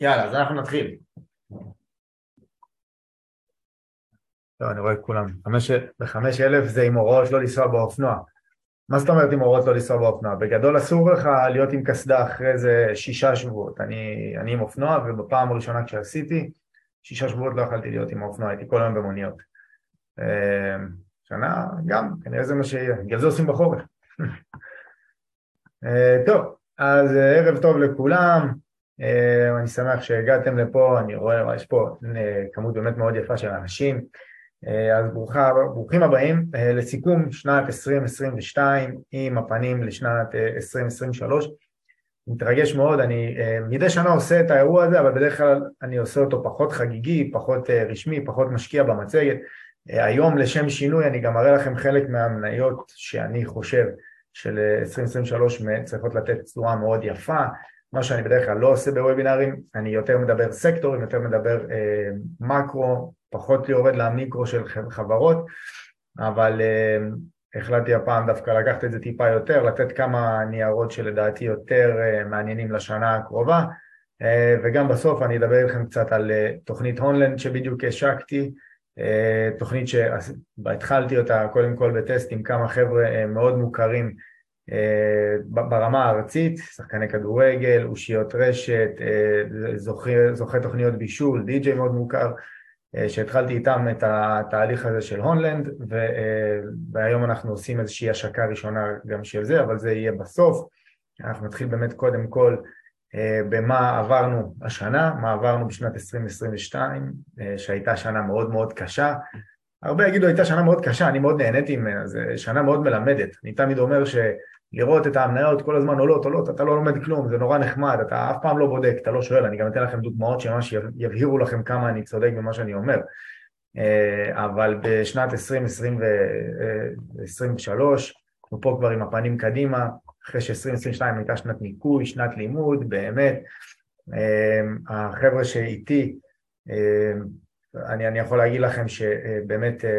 יאללה, אז אנחנו נתחיל. טוב, אני רואה את כולם. בחמש אלף זה עם הוראות לא לנסוע באופנוע. מה זאת אומרת עם הוראות לא לנסוע באופנוע? בגדול אסור לך להיות עם קסדה אחרי איזה שישה שבועות. אני, אני עם אופנוע, ובפעם הראשונה כשעשיתי, שישה שבועות לא יכלתי להיות עם האופנוע, הייתי כל היום במוניות. אה, שנה גם, כנראה זה מה שיהיה, בגלל זה עושים בחורף. אה, טוב, אז אה, ערב טוב לכולם, אני שמח שהגעתם לפה, אני רואה, יש פה כמות באמת מאוד יפה של אנשים. אה, אז ברוכה, ברוכים הבאים אה, לסיכום שנת 2022 עם הפנים לשנת 2023. אה, מתרגש מאוד, אני מדי שנה עושה את האירוע הזה, אבל בדרך כלל אני עושה אותו פחות חגיגי, פחות רשמי, פחות משקיע במצגת. היום לשם שינוי אני גם אראה לכם חלק מהמניות שאני חושב של 2023 צריכות לתת צורה מאוד יפה, מה שאני בדרך כלל לא עושה בוובינארים, אני יותר מדבר סקטורים, יותר מדבר אה, מקרו, פחות יורד למיקרו של חברות, אבל אה, החלטתי הפעם דווקא לקחת את זה טיפה יותר, לתת כמה ניירות שלדעתי יותר אה, מעניינים לשנה הקרובה, אה, וגם בסוף אני אדבר איתכם קצת על אה, תוכנית הונלנד שבדיוק השקתי, אה, תוכנית שהתחלתי אותה קודם כל בטסט עם כמה חבר'ה אה, מאוד מוכרים ברמה הארצית, שחקני כדורגל, אושיות רשת, אה, זוכה, זוכה תוכניות בישול, די.ג'יי מאוד מוכר, אה, שהתחלתי איתם את התהליך הזה של הונלנד, והיום אנחנו עושים איזושהי השקה ראשונה גם של זה, אבל זה יהיה בסוף. אנחנו נתחיל באמת קודם כל במה עברנו השנה, מה עברנו בשנת 2022, שהייתה שנה מאוד מאוד קשה. הרבה יגידו הייתה שנה מאוד קשה, אני מאוד נהניתי ממנה, זו שנה מאוד מלמדת. אני תמיד אומר ש... לראות את המניות כל הזמן עולות עולות, אתה לא לומד כלום, זה נורא נחמד, אתה אף פעם לא בודק, אתה לא שואל, אני גם אתן לכם דוגמאות שממש יבהירו לכם כמה אני צודק במה שאני אומר. אה, אבל בשנת 2023, אנחנו פה כבר עם הפנים קדימה, אחרי ש-2022 הייתה שנת ניקוי, שנת לימוד, באמת, אה, החבר'ה שאיתי אה, אני, אני יכול להגיד לכם שבאמת אה,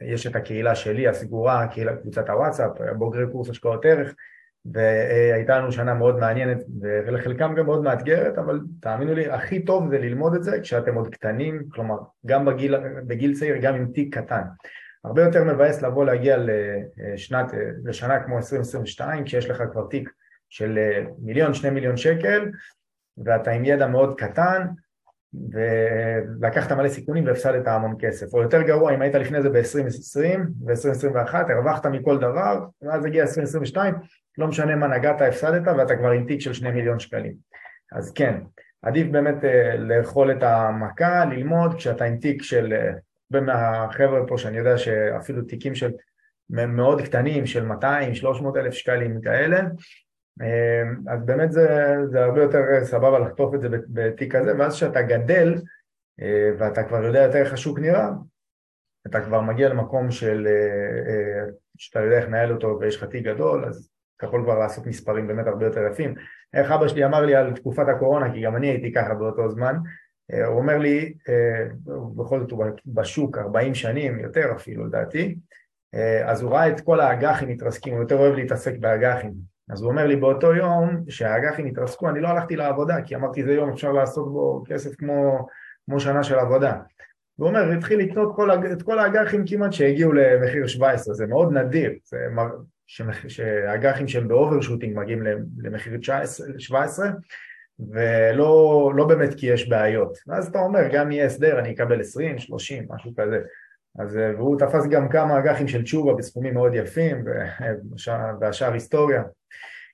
יש את הקהילה שלי, הסגורה, קהילה, קבוצת הוואטסאפ, בוגרי קורס השקעות ערך, והייתה לנו שנה מאוד מעניינת ולחלקם גם מאוד מאתגרת, אבל תאמינו לי, הכי טוב זה ללמוד את זה כשאתם עוד קטנים, כלומר גם בגיל, בגיל צעיר, גם עם תיק קטן. הרבה יותר מבאס לבוא להגיע לשנת, לשנה כמו 2022, כשיש לך כבר תיק של מיליון, שני מיליון שקל, ואתה עם ידע מאוד קטן, ולקחת מלא סיכונים והפסדת המון כסף. או יותר גרוע, אם היית לפני זה ב-2020 ו-2021, הרווחת מכל דבר, ואז הגיע 2022, לא משנה מה נגעת, הפסדת, ואתה כבר עם תיק של שני מיליון שקלים. אז כן, עדיף באמת אה, לאכול את המכה, ללמוד, כשאתה עם תיק של, הרבה מהחבר'ה פה שאני יודע שאפילו תיקים של מאוד קטנים, של 200, 300 אלף שקלים כאלה, אז באמת זה, זה הרבה יותר סבבה לחטוף את זה בתיק כזה, ואז כשאתה גדל אה, ואתה כבר יודע יותר איך השוק נראה, אתה כבר מגיע למקום של, אה, אה, שאתה יודע איך לנהל אותו ויש לך תיק גדול, אז אתה יכול כבר לעשות מספרים באמת הרבה יותר יפים. איך אבא שלי אמר לי על תקופת הקורונה, כי גם אני הייתי ככה באותו זמן, הוא אומר לי, בכל זאת הוא בשוק 40 שנים, יותר אפילו לדעתי, אז הוא ראה את כל האג"חים מתרסקים, הוא יותר אוהב להתעסק באג"חים, אז הוא אומר לי באותו יום שהאג"חים התרסקו, אני לא הלכתי לעבודה כי אמרתי זה יום אפשר לעשות בו כסף כמו, כמו שנה של עבודה. הוא אומר, התחיל לקנות כל, את כל האג"חים כמעט שהגיעו למחיר 17, זה מאוד נדיר, זה מר, שהאג"חים שהם ב overshooting מגיעים למחיר 19, 17 ולא לא באמת כי יש בעיות. ואז אתה אומר, גם יהיה הסדר, אני אקבל 20, 30, משהו כזה. אז והוא תפס גם כמה אג"חים של תשובה בסכומים מאוד יפים והשאר היסטוריה.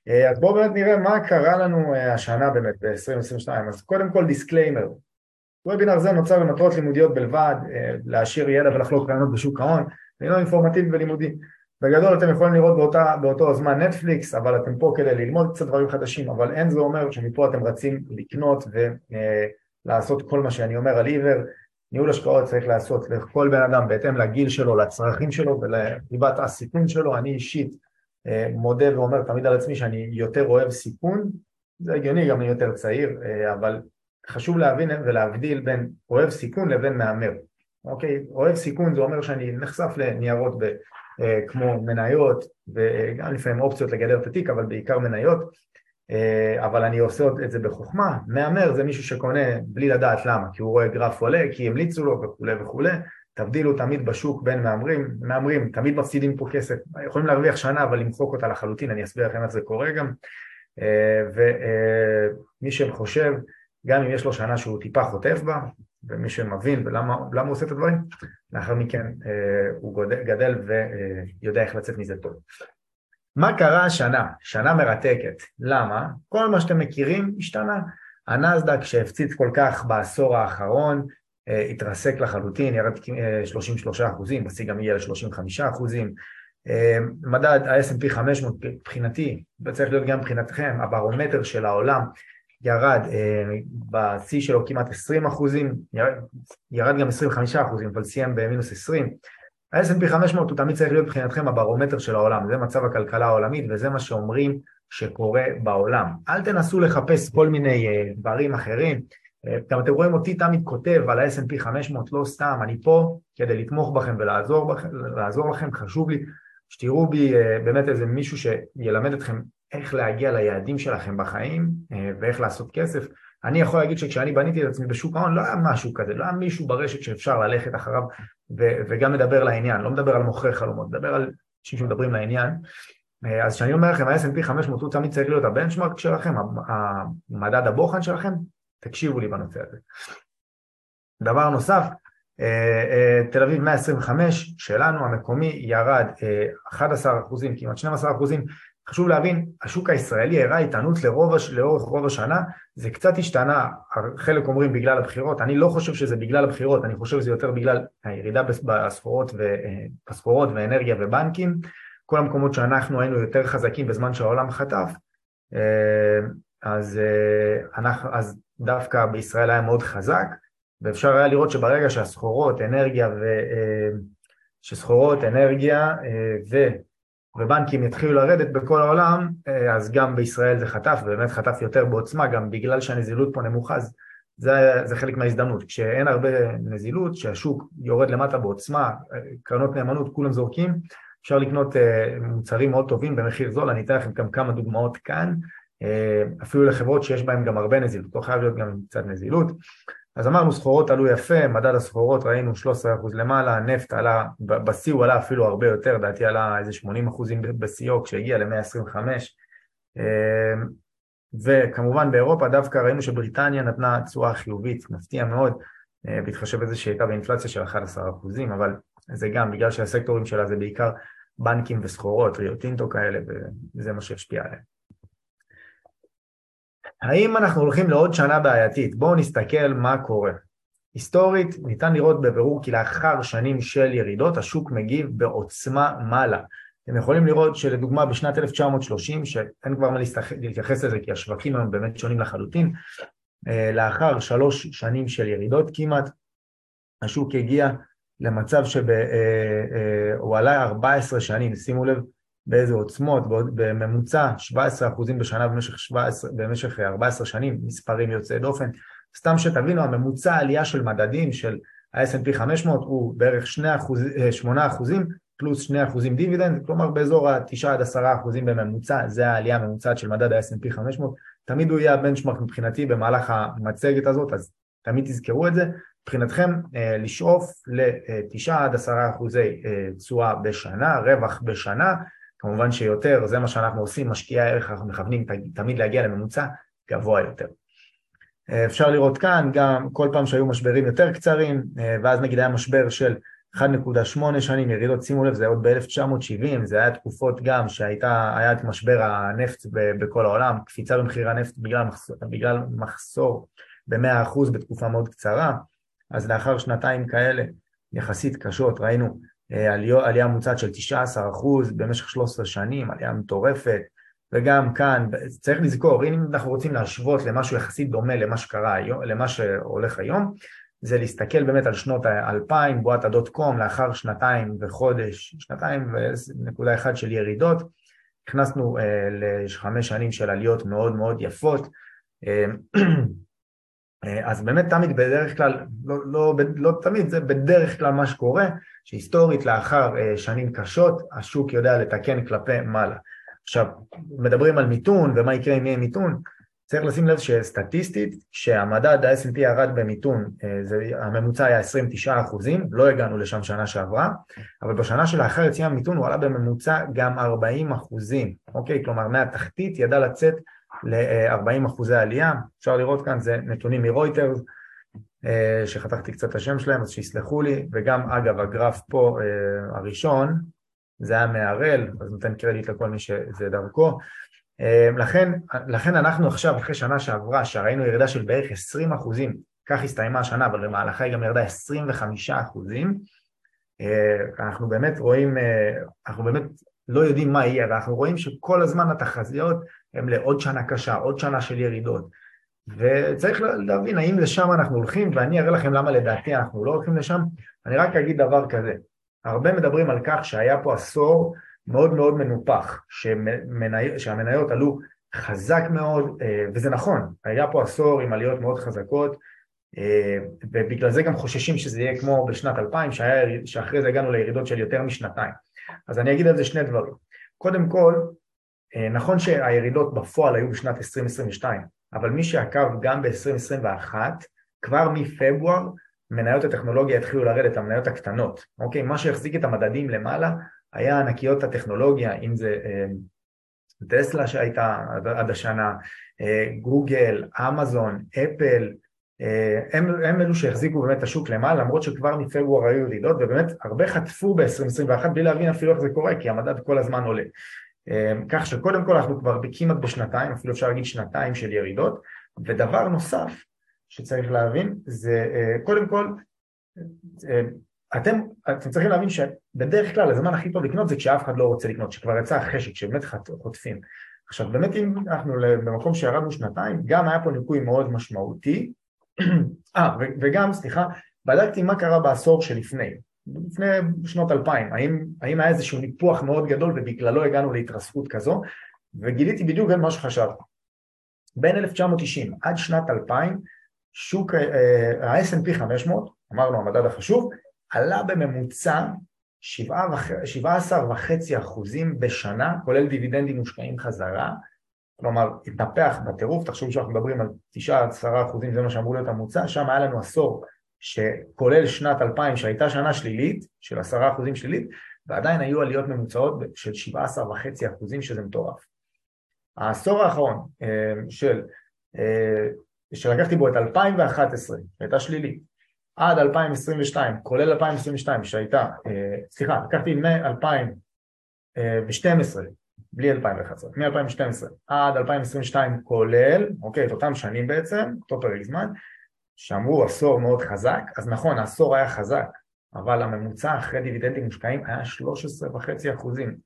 אה, אז בואו באמת נראה מה קרה לנו אה, השנה באמת ב-2022. אז קודם כל disclaimer. וובינר זה נוצר למטרות לימודיות בלבד, אה, להשאיר ידע ולחלוק רעיונות בשוק ההון, אינו אינפורמטיבי ולימודי. בגדול אתם יכולים לראות באותה, באותו זמן נטפליקס, אבל אתם פה כדי ללמוד קצת דברים חדשים, אבל אין זה אומר שמפה אתם רצים לקנות ולעשות כל מה שאני אומר על עיוור. ניהול השקעות צריך לעשות לכל בן אדם בהתאם לגיל שלו, לצרכים שלו ולריבת הסיכון שלו. אני אישית מודה ואומר תמיד על עצמי שאני יותר אוהב סיכון, זה הגיוני, גם אני יותר צעיר, אה, אבל חשוב להבין ולהבדיל בין אוהב סיכון לבין מהמר. אוקיי? אוהב סיכון זה אומר שאני נחשף לניירות ב, אה, כמו מניות וגם לפעמים אופציות לגדר את התיק, אבל בעיקר מניות, אבל אני עושה את זה בחוכמה, מהמר זה מישהו שקונה בלי לדעת למה, כי הוא רואה גרף עולה, כי המליצו לו וכולי וכולי, תבדילו תמיד בשוק בין מהמרים, מהמרים תמיד מפסידים פה כסף, יכולים להרוויח שנה אבל למחוק אותה לחלוטין, אני אסביר לכם איך זה קורה גם, ומי שחושב, גם אם יש לו שנה שהוא טיפה חוטף בה, ומי שמבין ולמה הוא עושה את הדברים, לאחר מכן הוא גדל, גדל ויודע איך לצאת מזה טוב. מה קרה השנה? שנה מרתקת. למה? כל מה שאתם מכירים השתנה. הנסדק שהפציץ כל כך בעשור האחרון, אה, התרסק לחלוטין, ירד 33 אה, אחוזים, בשיא גם הגיע ל-35 אחוזים. אה, מדד ה-S&P 500 מבחינתי, וצריך להיות גם מבחינתכם, הברומטר של העולם ירד בשיא שלו כמעט 20 אחוזים, ירד, ירד גם 25 אחוזים, אבל סיים במינוס 20. ה-S&P 500 הוא תמיד צריך להיות מבחינתכם הברומטר של העולם, זה מצב הכלכלה העולמית וזה מה שאומרים שקורה בעולם. אל תנסו לחפש כל מיני דברים אחרים, גם אתם רואים אותי תמיד כותב על ה-S&P 500, לא סתם, אני פה כדי לתמוך בכם ולעזור בכם, לכם, חשוב לי שתראו בי אה, באמת איזה מישהו שילמד אתכם איך להגיע ליעדים שלכם בחיים אה, ואיך לעשות כסף. אני יכול להגיד שכשאני בניתי את עצמי בשוק ההון לא היה משהו כזה, לא היה מישהו ברשת שאפשר ללכת אחריו ו- וגם לדבר לעניין, לא מדבר על מוכרי חלומות, מדבר על אנשים שמדברים לעניין. אה, אז כשאני אומר לכם, ה-S&P 500 הוא תמיד צריך להיות הבנצ'מרק שלכם, המדד הבוחן שלכם, תקשיבו לי בנושא הזה. דבר נוסף, אה, אה, תל אביב 125 שלנו, המקומי, ירד 11 אחוזים, כמעט 12 אחוזים. חשוב להבין, השוק הישראלי הראה איתנות לאורך רוב השנה, זה קצת השתנה, חלק אומרים בגלל הבחירות, אני לא חושב שזה בגלל הבחירות, אני חושב שזה יותר בגלל הירידה בסחורות, ו, אה, בסחורות ואנרגיה ובנקים, כל המקומות שאנחנו היינו יותר חזקים בזמן שהעולם חטף, אז, אנחנו, אז דווקא בישראל היה מאוד חזק, ואפשר היה לראות שברגע שהסחורות, אנרגיה ו... אה, שסחורות, אנרגיה אה, ו... ובנקים יתחילו לרדת בכל העולם, אה, אז גם בישראל זה חטף, ובאמת חטף יותר בעוצמה, גם בגלל שהנזילות פה נמוכה, אז זה, זה חלק מההזדמנות. כשאין הרבה נזילות, שהשוק יורד למטה בעוצמה, קרנות נאמנות, כולם זורקים, אפשר לקנות מוצרים מאוד טובים במחיר זול, אני אתן לכם גם כמה דוגמאות כאן. אה, אפילו לחברות שיש בהן גם הרבה נזילות, לא חייב להיות גם קצת נזילות. אז אמרנו סחורות עלו יפה, מדד הסחורות ראינו 13% למעלה, נפט עלה, בשיא הוא עלה אפילו הרבה יותר, לדעתי עלה איזה 80% בשיאו כשהגיע ל-125 אה, וכמובן באירופה דווקא ראינו שבריטניה נתנה תשואה חיובית, מפתיע מאוד, אה, בהתחשב בזה שהייתה באינפלציה של 11%, אבל זה גם בגלל שהסקטורים שלה זה בעיקר בנקים וסחורות, ריו טינטו כאלה, וזה מה שהשפיע עליהם. האם אנחנו הולכים לעוד שנה בעייתית? בואו נסתכל מה קורה. היסטורית ניתן לראות בבירור כי לאחר שנים של ירידות השוק מגיב בעוצמה מעלה. אתם יכולים לראות שלדוגמה בשנת 1930, שאין כבר מה להתייחס לזה כי השווקים היום באמת שונים לחלוטין, אה, לאחר שלוש שנים של ירידות כמעט, השוק הגיע למצב שהוא אה, אה, עלה 14 שנים, שימו לב באיזה עוצמות, בממוצע 17% בשנה במשך, 17, במשך 14 שנים, מספרים יוצאי דופן. סתם שתבינו, הממוצע העלייה של מדדים של ה-S&P 500 הוא בערך 8% פלוס 2% דיבידנד, כלומר באזור ה-9 עד 10% בממוצע, זה העלייה הממוצעת של מדד ה-S&P 500. תמיד הוא יהיה הבנצ'מארק מבחינתי במהלך המצגת הזאת, אז תמיד תזכרו את זה. מבחינתכם אה, לשאוף ל-9 עד 10 אחוזי אה, תשואה בשנה, רווח בשנה, כמובן שיותר, זה מה שאנחנו עושים, משקיעי הערך, אנחנו מכוונים תמיד להגיע לממוצע גבוה יותר. אה, אפשר לראות כאן גם כל פעם שהיו משברים יותר קצרים, אה, ואז נגיד היה משבר של 1.8 שנים, ירידות, שימו לב, זה עוד ב-1970, זה היה תקופות גם שהיה את משבר הנפט בכל העולם, קפיצה במחירי הנפט בגלל מחסור, בגלל מחסור ב-100% בתקופה מאוד קצרה, אז לאחר שנתיים כאלה יחסית קשות ראינו עלייה, עלייה ממוצעת של 19% במשך 13 שנים, עלייה מטורפת, וגם כאן צריך לזכור, אם אנחנו רוצים להשוות למשהו יחסית דומה למה שקרה היום, למה שהולך היום, זה להסתכל באמת על שנות ה-2000, בועת הדוט קום, לאחר שנתיים וחודש, שנתיים ונקודה אחד של ירידות, נכנסנו אה, לחמש שנים של עליות מאוד מאוד יפות, אה, אה, אז באמת תמיד בדרך כלל, לא, לא, לא תמיד, זה בדרך כלל מה שקורה, שהיסטורית לאחר אה, שנים קשות השוק יודע לתקן כלפי מעלה. עכשיו, מדברים על מיתון ומה יקרה אם יהיה מיתון, צריך לשים לב שסטטיסטית, כשהמדד ה-S&P ירד במיתון, אה, זה, הממוצע היה 29 אחוזים, לא הגענו לשם שנה שעברה, אבל בשנה שלאחר יציאה המיתון הוא עלה בממוצע גם 40 אחוזים, אוקיי? כלומר מהתחתית ידע לצאת ל-40 אחוזי עלייה, אפשר לראות כאן, זה נתונים מרויטרס, אה, שחתכתי קצת את השם שלהם, אז שיסלחו לי, וגם אגב הגרף פה אה, הראשון, זה היה מהראל, אז נותן קרדיט לכל מי שזה דרכו. אה, לכן, לכן אנחנו עכשיו, אחרי שנה שעברה, שראינו ירידה של בערך 20 אחוזים, כך הסתיימה השנה, אבל במהלכה היא גם ירדה 25 אחוזים, אנחנו באמת רואים, אנחנו באמת לא יודעים מה יהיה, ואנחנו רואים שכל הזמן התחזיות הן לעוד שנה קשה, עוד שנה של ירידות. וצריך להבין האם לשם אנחנו הולכים, ואני אראה לכם למה לדעתי אנחנו לא הולכים לשם. אני רק אגיד דבר כזה, הרבה מדברים על כך שהיה פה עשור מאוד מאוד מנופח, שמני... שהמניות עלו חזק מאוד, אה, וזה נכון, היה פה עשור עם עליות מאוד חזקות, אה, ובגלל זה גם חוששים שזה יהיה כמו בשנת 2000, שהיה, שאחרי זה הגענו לירידות של יותר משנתיים. אז אני אגיד על זה שני דברים. קודם כל, נכון שהירידות בפועל היו בשנת 2022, אבל מי שעקב גם ב-2021, כבר מפברואר מניות הטכנולוגיה התחילו לרדת, המניות הקטנות, אוקיי? מה שהחזיק את המדדים למעלה היה ענקיות הטכנולוגיה, אם זה אה, טסלה שהייתה עד השנה, אה, גוגל, אמזון, אפל, אה, הם, הם אלו שהחזיקו באמת את השוק למעלה, למרות שכבר מפברואר היו ירידות, ובאמת הרבה חטפו ב-2021 בלי להבין אפילו איך זה קורה, כי המדד כל הזמן עולה. אמ, כך שקודם כל אנחנו כבר כמעט בשנתיים, אפילו אפשר להגיד שנתיים של ירידות, ודבר נוסף שצריך להבין זה אה, קודם כל אה, אתם, אתם צריכים להבין שבדרך כלל הזמן הכי טוב לקנות זה כשאף אחד לא רוצה לקנות, שכבר יצא החשק, שבאמת חוטפים. עכשיו באמת אם אנחנו במקום שירדנו שנתיים, גם היה פה ניקוי מאוד משמעותי, אה וגם סליחה, בדקתי מה קרה בעשור שלפני, לפני שנות אלפיים, האם, האם היה איזשהו ניפוח מאוד גדול ובגללו הגענו להתרסקות כזו, וגיליתי בדיוק מה שחשבתי. בין 1990 עד שנת 2000, שוק ה-S&P 500, אמרנו המדד החשוב, עלה בממוצע 17.5 אחוזים בשנה, כולל דיבידנדים מושקעים חזרה, כלומר התנפח בטירוף, תחשבו שאנחנו מדברים על 9-10 אחוזים, זה מה שאמור להיות הממוצע, שם היה לנו עשור שכולל שנת 2000 שהייתה שנה שלילית, של עשרה אחוזים שלילית, ועדיין היו עליות ממוצעות של 17 וחצי אחוזים שזה מטורף. העשור האחרון אה, של, אה, שלקחתי בו את 2011 שהייתה שלילית עד 2022, כולל 2022 שהייתה, אה, סליחה, לקחתי מ-2012 בלי 2011, מ-2012 עד 2022 כולל, אוקיי, את אותם שנים בעצם, אותו פרק זמן, שאמרו עשור מאוד חזק, אז נכון, העשור היה חזק, אבל הממוצע אחרי דיבידנדים מושקעים היה 13.5 אחוזים,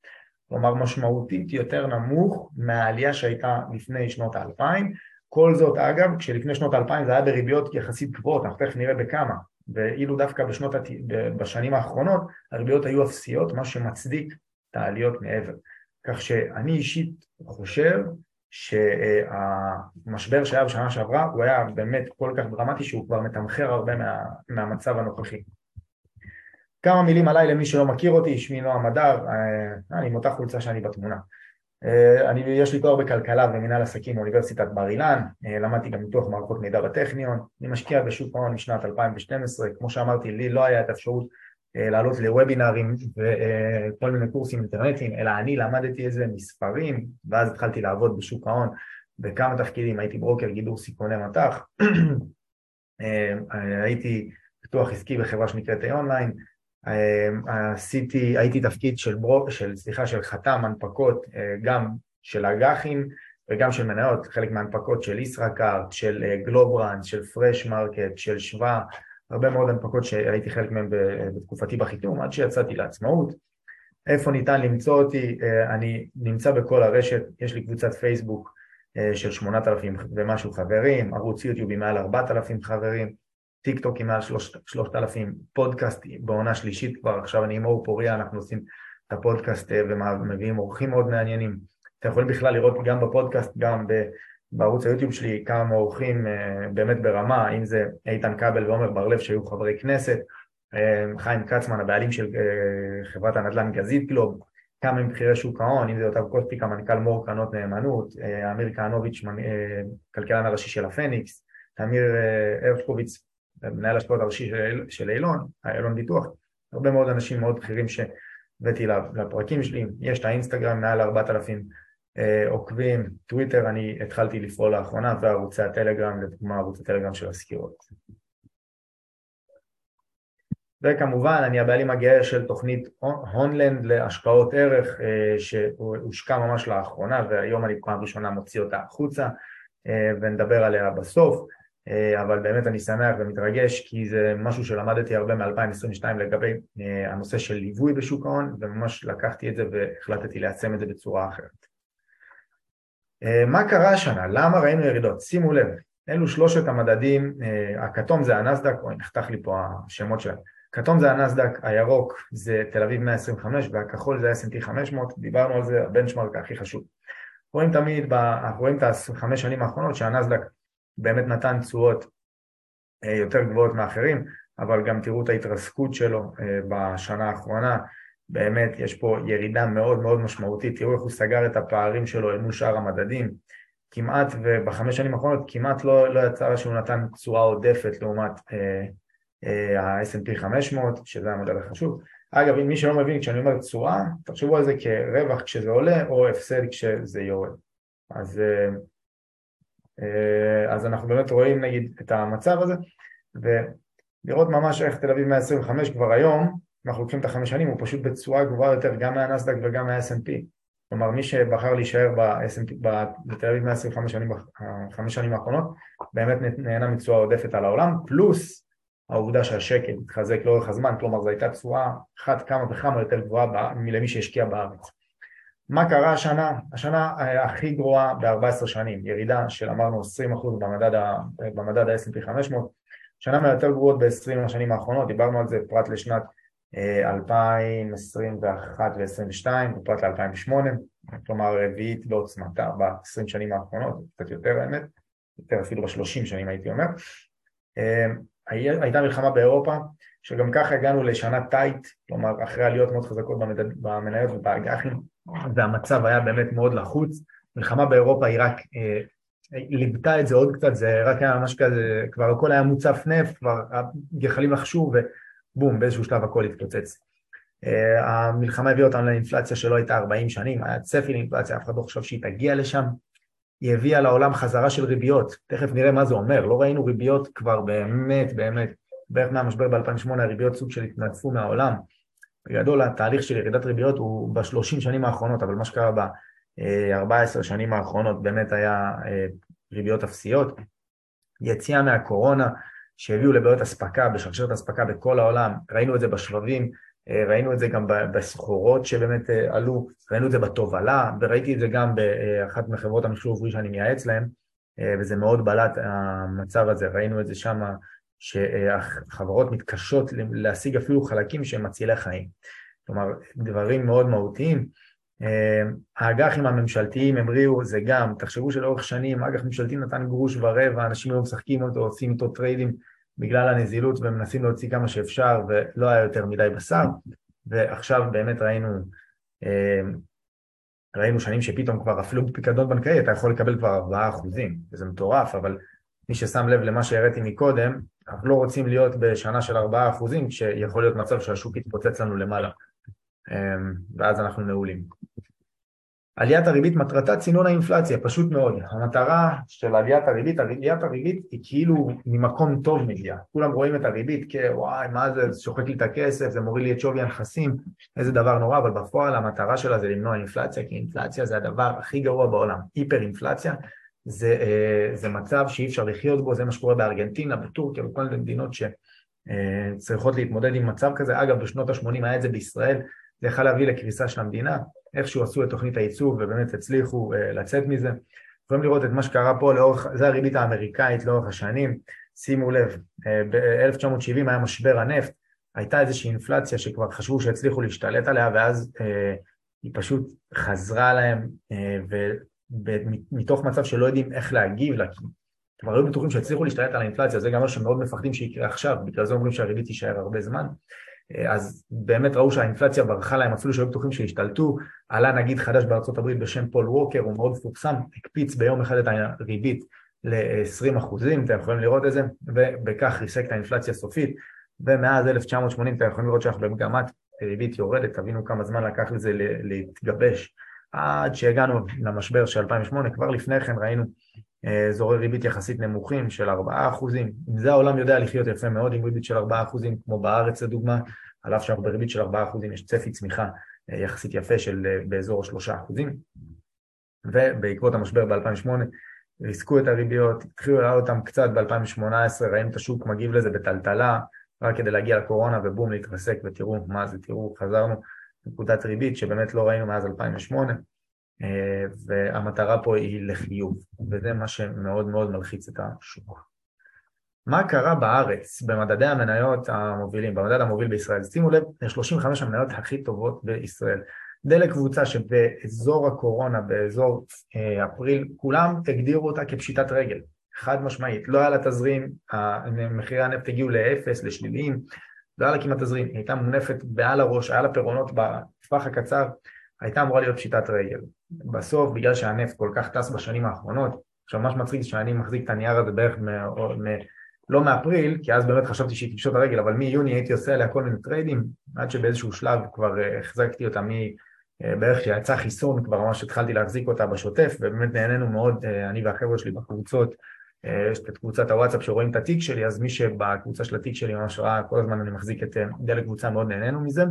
כלומר משמעותית יותר נמוך מהעלייה שהייתה לפני שנות האלפיים, כל זאת אגב, כשלפני שנות האלפיים זה היה בריביות יחסית גבוהות, אנחנו תכף נראה בכמה, ואילו דווקא בשנות, בשנים האחרונות הריביות היו אפסיות, מה שמצדיק את העליות מעבר. כך שאני אישית חושב שהמשבר שהיה בשנה שעברה הוא היה באמת כל כך דרמטי שהוא כבר מתמחר הרבה מה, מהמצב הנוכחי. כמה מילים עליי למי שלא מכיר אותי, שמי נועם הדר, אה, אני עם אותה חולצה שאני בתמונה. אה, אני, יש לי תואר בכלכלה ומנהל עסקים באוניברסיטת בר אילן, אה, למדתי גם ניתוח מערכות מידע בטכניון, אני משקיע בשוק ההון משנת 2012, כמו שאמרתי לי לא היה את האפשרות לעלות לוובינארים וכל מיני קורסים אינטרנטיים, אלא אני למדתי את זה מספרים, ואז התחלתי לעבוד בשוק ההון בכמה תפקידים, הייתי ברוקר גידור סיכוני מטח, אה, הייתי פיתוח עסקי בחברה שנקראת אונליין, אה, עשיתי, הייתי תפקיד של, ברוק, של, סליחה, של חתם הנפקות גם של אג"חים וגם של מניות, חלק מהנפקות של ישראכרט, של גלובראנד, של פרש מרקט, של שווה הרבה מאוד הנפקות שהייתי חלק מהן בתקופתי בחיתום עד שיצאתי לעצמאות. איפה ניתן למצוא אותי? אה, אני נמצא בכל הרשת, יש לי קבוצת פייסבוק אה, של 8,000 ומשהו חברים, ערוץ יוטיוב עם מעל 4,000 חברים, טיק טוק עם מעל 3,000, פודקאסט בעונה שלישית כבר, עכשיו אני עם אור פוריה, אנחנו עושים את הפודקאסט אה, ומביאים אורחים מאוד מעניינים. אתם יכולים בכלל לראות גם בפודקאסט, גם בערוץ היוטיוב שלי כמה אורחים אה, באמת ברמה, אם זה איתן כבל ועומר בר-לב שהיו חברי כנסת, אה, חיים כצמן הבעלים של אה, חברת הנדל"ן גזית גלוב, כמה מבכירי שוק ההון, אם זה אותם קוסטיק, המנכ"ל מור קרנות נאמנות, אמיר כהנוביץ', כלכלן הראשי של הפניקס, אמיר הרשקוביץ, מנהל השפעות הראשי של אילון, אילון ביטוח, הרבה מאוד אנשים מאוד בכירים שהבאתי לפרקים שלי, יש את האינסטגרם מעל 4,000 אה, עוקבים, טוויטר אני התחלתי לפעול לאחרונה וערוצי הטלגרם, לדוגמה ערוץ הטלגרם של הסקירות. וכמובן אני הבעלים הגאה של תוכנית הונלנד להשקעות ערך אה, שהושקע ממש לאחרונה והיום אני פעם ראשונה מוציא אותה החוצה אה, ונדבר עליה בסוף אבל באמת אני שמח ומתרגש כי זה משהו שלמדתי הרבה מ-2022 לגבי הנושא של ליווי בשוק ההון וממש לקחתי את זה והחלטתי ליישם את זה בצורה אחרת אה, מה קרה השנה? למה ראינו ירידות? שימו לב, אלו שלושת המדדים, אה, הכתום זה הנסדק, אוי נחתך לי פה השמות שלהם, כתום זה הנסדק, הירוק זה תל אביב 125 והכחול זה S&P 500, דיברנו על זה, הבנצ'מרק הכי חשוב. רואים תמיד, אנחנו רואים את החמש שנים האחרונות שהנסדק באמת נתן תשואות אה, יותר גבוהות מאחרים, אבל גם תראו את ההתרסקות שלו בשנה האחרונה, באמת יש פה ירידה מאוד מאוד משמעותית, תראו איך הוא סגר את הפערים שלו אל מול שאר המדדים, כמעט, ובחמש שנים האחרונות כמעט לא, לא יצא שהוא נתן תשואה עודפת לעומת אה, אה, ה-S&P 500, שזה המודל החשוב. אגב, מי שלא מבין, כשאני אומר תשואה, תחשבו על זה כרווח כשזה עולה או הפסד כשזה יורד. אז, אה, אה, אז אנחנו באמת רואים נגיד את המצב הזה, ולראות ממש איך תל אביב 125 כבר היום, אנחנו לוקחים את החמש שנים, הוא פשוט בתשואה גבוהה יותר גם מהנסדק וגם מה-S&P. כלומר, מי שבחר להישאר בתל אביב 125 שנים, החמש שנים האחרונות, באמת נהנה מתשואה עודפת על העולם, פלוס העובדה שהשקל התחזק לאורך הזמן, כלומר זו הייתה תשואה אחת כמה וכמה יותר גבוהה מלמי שהשקיע בארץ. מה קרה השנה? השנה הכי גרועה ב-14 שנים, ירידה של אמרנו 20% במדד, במדד ה-S&P 500, שנה מהיותר גרועות ב-20 השנים האחרונות, דיברנו על זה פרט לשנת 2021 ו-2022 ופרט ל-2008, כלומר רביעית בעוצמתה ב-20 שנים האחרונות, קצת יותר האמת, יותר אפילו ב-30 שנים הייתי אומר. הייתה מלחמה באירופה, שגם ככה הגענו לשנה טייט, כלומר אחרי עליות מאוד חזקות במניות ובאג"חים, והמצב היה באמת מאוד לחוץ. מלחמה באירופה היא רק אה, ליבתה את זה עוד קצת, זה רק היה ממש כזה, כבר הכל היה מוצף נפט, כבר הגחלים לחשו בום, באיזשהו שלב הכל התפוצץ. Uh, המלחמה הביאה אותנו לאינפלציה שלא הייתה 40 שנים, היה צפי לאינפלציה, אף אחד לא חשב שהיא תגיע לשם. היא הביאה לעולם חזרה של ריביות, תכף נראה מה זה אומר, לא ראינו ריביות כבר באמת, באמת, בערך מהמשבר ב-2008 הריביות סוג של התנדפו מהעולם. בגדול התהליך של ירידת ריביות הוא בשלושים שנים האחרונות, אבל מה שקרה ב-14 שנים האחרונות באמת היה אה, ריביות אפסיות. יציאה מהקורונה, שהביאו לבעיות אספקה, בשרשרת אספקה בכל העולם, ראינו את זה בשבבים, אה, ראינו את זה גם בסחורות שבאמת אה, עלו, ראינו את זה בתובלה, וראיתי את זה גם באחת מחברות המחשוב עברי שאני מייעץ להן, אה, וזה מאוד בלט המצב הזה, ראינו את זה שם שהחברות מתקשות להשיג אפילו חלקים שהם מצילי חיים. כלומר, דברים מאוד מהותיים. האג"חים הממשלתיים המריאו, זה גם, תחשבו שלאורך שנים אג"ח ממשלתי נתן גרוש ורבע, אנשים היו משחקים אותו, עושים איתו טריידים בגלל הנזילות ומנסים להוציא כמה שאפשר ולא היה יותר מדי בשר. ועכשיו באמת ראינו אה, ראינו שנים שפתאום כבר אפילו בפיקדון בנקאי אתה יכול לקבל כבר 4 אחוזים וזה מטורף אבל מי ששם לב למה שהראיתי מקודם אנחנו לא רוצים להיות בשנה של 4 אחוזים כשיכול להיות מצב שהשוק יתפוצץ לנו למעלה. אה, ואז אנחנו נעולים עליית הריבית מטרתה צינון האינפלציה, פשוט מאוד. המטרה של עליית הריבית, עליית הריבית היא כאילו ממקום טוב מגיעה. כולם רואים את הריבית כוואי, מה זה, זה שוחק לי את הכסף, זה מוריד לי את שווי הנכסים, איזה דבר נורא, אבל בפועל המטרה שלה זה למנוע אינפלציה, כי אינפלציה זה הדבר הכי גרוע בעולם. היפר אינפלציה זה, אה, זה מצב שאי אפשר לחיות בו, זה מה שקורה בארגנטינה, בטורקיה, בכל מיני מדינות שצריכות להתמודד עם מצב כזה. אגב, בשנות ה-80 היה את זה בישראל, זה יכול להביא לקריסה של המדינה. איכשהו עשו את תוכנית הייצוב ובאמת הצליחו uh, לצאת מזה. יכולים לראות את מה שקרה פה לאורך, זה הריבית האמריקאית לאורך השנים, שימו לב, uh, ב-1970 היה משבר הנפט, הייתה איזושהי אינפלציה שכבר חשבו שהצליחו להשתלט עליה ואז uh, היא פשוט חזרה להם uh, ומתוך מצב שלא יודעים איך להגיב לה, כי כבר היו בטוחים שהצליחו להשתלט על האינפלציה, זה גם מה שמאוד מפחדים שיקרה עכשיו, בגלל זה אומרים שהריבית תישאר הרבה זמן. אז באמת ראו שהאינפלציה ברחה להם, אפילו שהיו בטוחים שהשתלטו, עלה נגיד חדש בארצות הברית בשם פול ווקר, הוא מאוד מפורסם, הקפיץ ביום אחד את הריבית ל-20 אחוזים, אתם יכולים לראות את זה, ובכך ריסק את האינפלציה הסופית, ומאז 1980 אתם יכולים לראות שאנחנו במגמת ריבית יורדת, תבינו כמה זמן לקח לזה להתגבש, עד שהגענו למשבר של 2008, כבר לפני כן ראינו אה, אזורי ריבית יחסית נמוכים של 4%, עם זה העולם יודע לחיות יפה מאוד עם ריבית של 4%, כמו בארץ לדוגמה, על אף שאנחנו בריבית של 4% יש צפי צמיחה אה, יחסית יפה של אה, באזור 3%, ובעקבות המשבר ב-2008 ריסקו את הריביות, התחילו לעלות אותם קצת ב-2018, ראינו את השוק מגיב לזה בטלטלה, רק כדי להגיע לקורונה ובום להתרסק ותראו מה זה, תראו חזרנו נקודת ריבית שבאמת לא ראינו מאז 2008 אה, והמטרה פה היא לחיוב וזה מה שמאוד מאוד מלחיץ את השוק. מה קרה בארץ במדדי המניות המובילים, במדד המוביל בישראל? שימו לב, 35 המניות הכי טובות בישראל. דלק קבוצה שבאזור הקורונה, באזור אה, אפריל, כולם הגדירו אותה כפשיטת רגל. חד משמעית, לא היה לה תזרים, מחירי הנפט הגיעו לאפס, לשליליים, לא היה לה כמעט תזרים, היא הייתה ממונפת מעל הראש, היה לה פירעונות בטווח הקצר, הייתה אמורה להיות פשיטת רגל. בסוף, בגלל שהנפט כל כך טס בשנים האחרונות, עכשיו ממש מצחיק שאני מחזיק את הנייר הזה בערך מ... מ... לא מאפריל, כי אז באמת חשבתי שהיא תפשוט הרגל, אבל מיוני הייתי עושה עליה כל מיני טריידים, עד שבאיזשהו שלב כבר אה, החזקתי אותה מ... אה, בערך כשיצא חיסון, כבר ממש התחלתי להחזיק אותה בשוטף, ובאמת נהנינו מאוד, אה, אני והחבר'ה שלי בקבוצות, יש את קבוצת הוואטסאפ שרואים את התיק שלי, אז מי שבקבוצה של התיק שלי ממש ראה, כל הזמן אני מחזיק את דלק קבוצה, מאוד נהנינו מזה.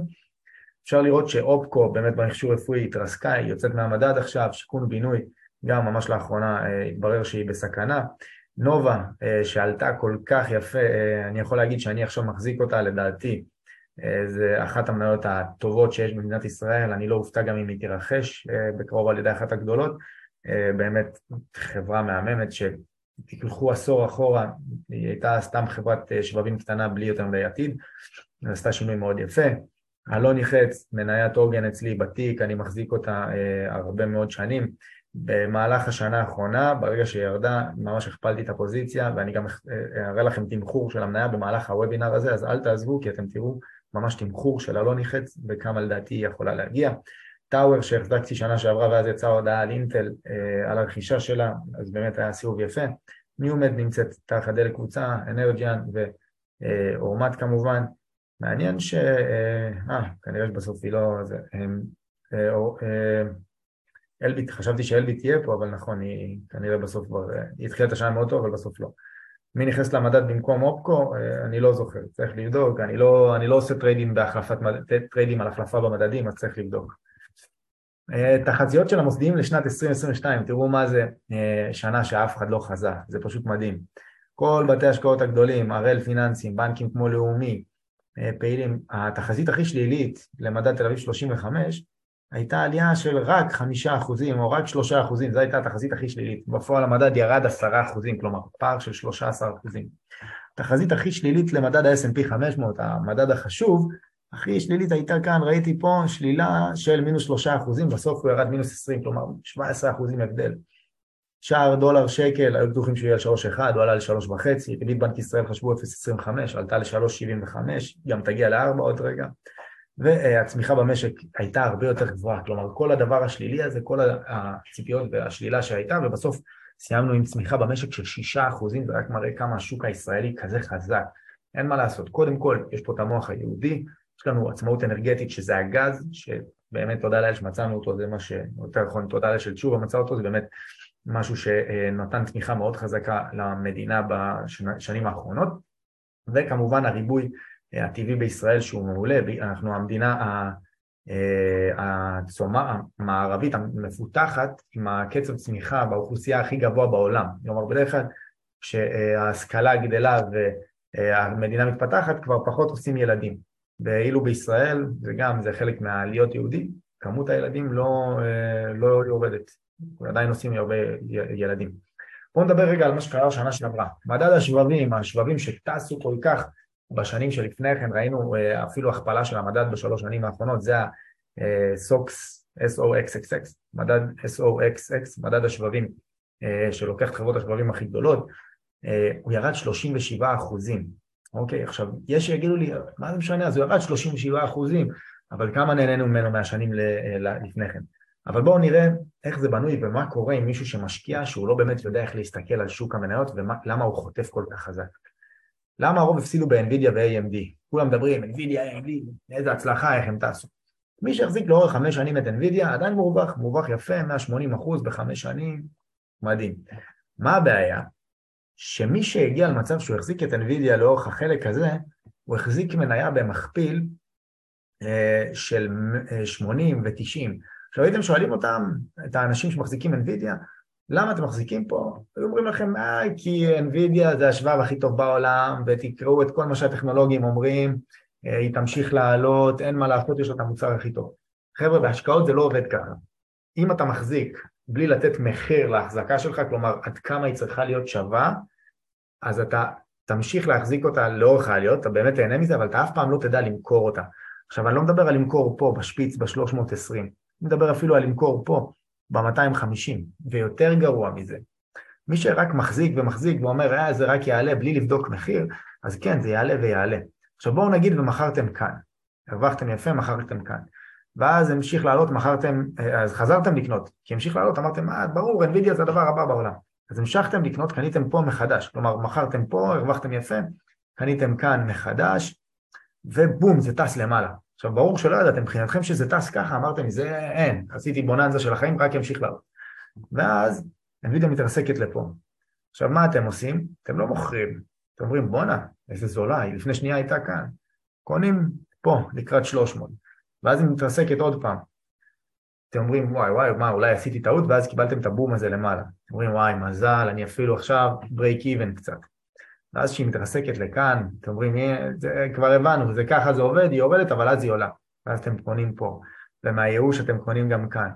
אפשר לראות שאופקו באמת במכשור רפואי התרסקה, היא יוצאת מהמדד עכשיו, שיכון ובינוי, גם ממש לאחרונה אה, התברר שהיא בסכנה. נובה, שעלתה כל כך יפה, אני יכול להגיד שאני עכשיו מחזיק אותה, לדעתי, זה אחת המניות הטובות שיש במדינת ישראל, אני לא אופתע גם אם היא תירכש בקרוב על ידי אחת הגדולות, באמת חברה מהממת תלכו עשור אחורה, היא הייתה סתם חברת אה, שבבים קטנה בלי יותר מדי עתיד, עשתה שינוי מאוד יפה. אלוני חץ, מניית עוגן אצלי בתיק, אני מחזיק אותה אה, הרבה מאוד שנים. במהלך השנה האחרונה, ברגע שהיא ירדה, ממש הכפלתי את הפוזיציה, ואני גם אה, אראה לכם תמחור של המניה במהלך הוובינר הזה, אז אל תעזבו, כי אתם תראו ממש תמחור של אלוני חץ, וכמה לדעתי היא יכולה להגיע. טאוור שהחזקתי שנה שעברה ואז יצאה הודעה על אינטל אה, על הרכישה שלה, אז באמת היה סיבוב יפה. ניומד נמצאת תחת דלק קבוצה, אנרג'יאן ואורמט כמובן. מעניין ש... אה, אה, כנראה שבסוף היא לא... זה, אה, אה, אלביט, חשבתי שאלביט תהיה פה, אבל נכון, היא כנראה בסוף כבר... אה, היא התחילה את השנה מאוד טוב, אבל בסוף לא. מי נכנס למדד במקום אופקו, אה, אני לא זוכר, צריך לבדוק, אני לא, אני לא עושה טריידים, בהחלפת, טריידים על החלפה במדדים, אז צריך לבדוק. אה, תחזיות של המוסדיים לשנת 2022, תראו מה זה אה, שנה שאף אחד לא חזה, זה פשוט מדהים. כל בתי השקעות הגדולים, הראל פיננסים, בנקים כמו לאומי, אה, פעילים, התחזית הכי שלילית למדד תל אביב 35 הייתה עלייה של רק חמישה אחוזים או רק שלושה אחוזים, זו הייתה התחזית הכי שלילית. בפועל המדד ירד עשרה אחוזים, כלומר פער של שלושה עשר אחוזים. התחזית הכי שלילית למדד ה-S&P 500, המדד החשוב, הכי שלילית הייתה כאן, ראיתי פה שלילה של מינוס שלושה אחוזים, בסוף הוא ירד מינוס עשרים, כלומר שבע עשרה אחוזים הבדל. שער דולר שקל, היו בטוחים שהוא יהיה על שלוש אחד, הוא עלה לשלוש וחצי, ריבית בנק ישראל חשבו אפס עשרים וחמש, עלתה לשלוש שבעים וחמש, גם תגיע לארבע עוד רגע. והצמיחה במשק הייתה הרבה יותר גבוהה, כלומר כל הדבר השלילי הזה, כל הציפיות והשלילה שהייתה, ובסוף סיימנו עם צמיחה במשק של שישה אחוזים, זה רק מראה כמה השוק הישראלי כזה חזק. אין מה לעשות, קודם כל יש פה את המוח היהודי, יש לנו עצמאות אנרגטית שזה הגז, שבאמת תודה לאל שמצאנו אותו, זה מה ש... יותר נכון, תודה לאל של תשובה מצא אותו, זה באמת משהו שנתן תמיכה מאוד חזקה למדינה בשנים האחרונות, וכמובן הריבוי הטבעי בישראל שהוא מעולה, אנחנו המדינה הצומה, המערבית המפותחת עם הקצב צמיחה באוכלוסייה הכי גבוה בעולם, כלומר בדרך כלל כשההשכלה גדלה והמדינה מתפתחת כבר פחות עושים ילדים. ואילו בישראל, זה גם, זה חלק מהעליות יהודי, כמות הילדים לא, אה, לא יורדת, עדיין עושים הרבה ילדים. בואו נדבר רגע על מה שקרה בשנה שעברה. מדד השבבים, השבבים שטסו כל כך בשנים שלפני כן, ראינו אה, אפילו הכפלה של המדד בשלוש שנים האחרונות, זה ה-SOX, SOXXX, מדד SOXX, מדד השבבים אה, שלוקח את חברות השבבים הכי גדולות, הוא ירד 37 אחוזים. אוקיי, עכשיו, יש שיגידו לי, מה זה משנה, אז הוא ירד 37 אחוזים, אבל כמה נהנינו ממנו מהשנים לפני כן. אבל בואו נראה איך זה בנוי ומה קורה עם מישהו שמשקיע שהוא לא באמת יודע איך להסתכל על שוק המניות ולמה הוא חוטף כל כך חזק. למה הרוב הפסידו ב-NVIDIA ו-AMD? כולם מדברים, NVIDIA, AMD, איזה הצלחה, איך הם טסו. מי שהחזיק לאורך חמש שנים את NVIDIA עדיין מורווח, מורווח יפה, 180 אחוז בחמש שנים, מדהים. מה הבעיה? שמי שהגיע למצב שהוא החזיק את NVIDIA לאורך החלק הזה, הוא החזיק מניה במכפיל אה, של 80 אה, ו-90. עכשיו הייתם שואלים אותם, את האנשים שמחזיקים NVIDIA, למה אתם מחזיקים פה? היו אומרים לכם, אה, כי NVIDIA זה השבב הכי טוב בעולם, ותקראו את כל מה שהטכנולוגים אומרים, אה, היא תמשיך לעלות, אין מה לעשות, יש לה את המוצר הכי טוב. חבר'ה, בהשקעות זה לא עובד ככה. אם אתה מחזיק בלי לתת מחיר להחזקה שלך, כלומר עד כמה היא צריכה להיות שווה, אז אתה תמשיך להחזיק אותה לאורך העליות, אתה באמת תהנה מזה, אבל אתה אף פעם לא תדע למכור אותה. עכשיו, אני לא מדבר על למכור פה, בשפיץ, ב-320, אני מדבר אפילו על למכור פה, ב-250, ויותר גרוע מזה. מי שרק מחזיק ומחזיק ואומר, אה, זה רק יעלה בלי לבדוק מחיר, אז כן, זה יעלה ויעלה. עכשיו בואו נגיד ומכרתם כאן, הרווחתם יפה, מכרתם כאן. ואז המשיך לעלות, מכרתם, אה, אז חזרתם לקנות, כי המשיך לעלות, אמרתם, אה, ברור, NVIDIA זה הדבר הבא בעולם. אז המשכתם לקנות, קניתם פה מחדש, כלומר מכרתם פה, הרווחתם יפה, קניתם כאן מחדש, ובום, זה טס למעלה. עכשיו ברור שלא ידעתם, מבחינתכם שזה טס ככה, אמרתם, זה אין, עשיתי בוננזה של החיים, רק ימשיך לעלות. ואז NVIDIA מתרסקת לפה. עכשיו מה אתם עושים? אתם לא מוכרים, אתם אומרים בואנה, איזה זולה, היא לפני שנייה הייתה כאן. קונים פה, לקראת 300, ואז היא מתרסקת עוד פעם. אתם אומרים וואי וואי, מה אולי עשיתי טעות ואז קיבלתם את הבום הזה למעלה. אתם אומרים וואי מזל, אני אפילו עכשיו break even קצת. ואז כשהיא מתרסקת לכאן, אתם אומרים זה, כבר הבנו, זה ככה זה עובד, היא עובדת אבל אז היא עולה. ואז אתם קונים פה, ומהייאוש אתם קונים גם כאן.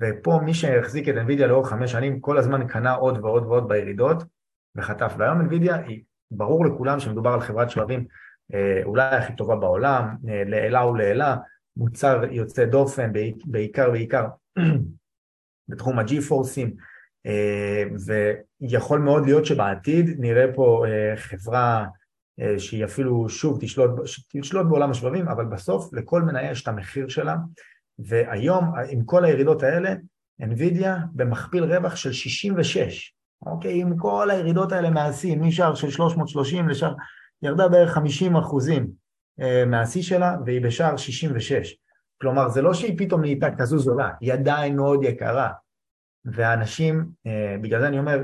ופה מי שהחזיק את NVIDIA לאורך חמש שנים כל הזמן קנה עוד ועוד ועוד בירידות וחטף. והיום NVIDIA היא ברור לכולם שמדובר על חברת שבבים אה, אולי הכי טובה בעולם, אה, לעילה ולעילה, מוצר יוצא דופן, בעיקר בעיקר בתחום ה-G-Forceים, אה, ויכול מאוד להיות שבעתיד נראה פה חברה שהיא אפילו שוב תשלוט, תשלוט בעולם השבבים, אבל בסוף לכל מניה יש את המחיר שלה, והיום עם כל הירידות האלה, NVIDIA במכפיל רווח של 66, אוקיי? עם כל הירידות האלה מהשיא, משער של 330 לשער, ירדה בערך 50 אחוזים אה, מהשיא שלה, והיא בשער 66. כלומר, זה לא שהיא פתאום נהייתה כזו זולה, היא עדיין מאוד יקרה. ואנשים, אה, בגלל זה אני אומר,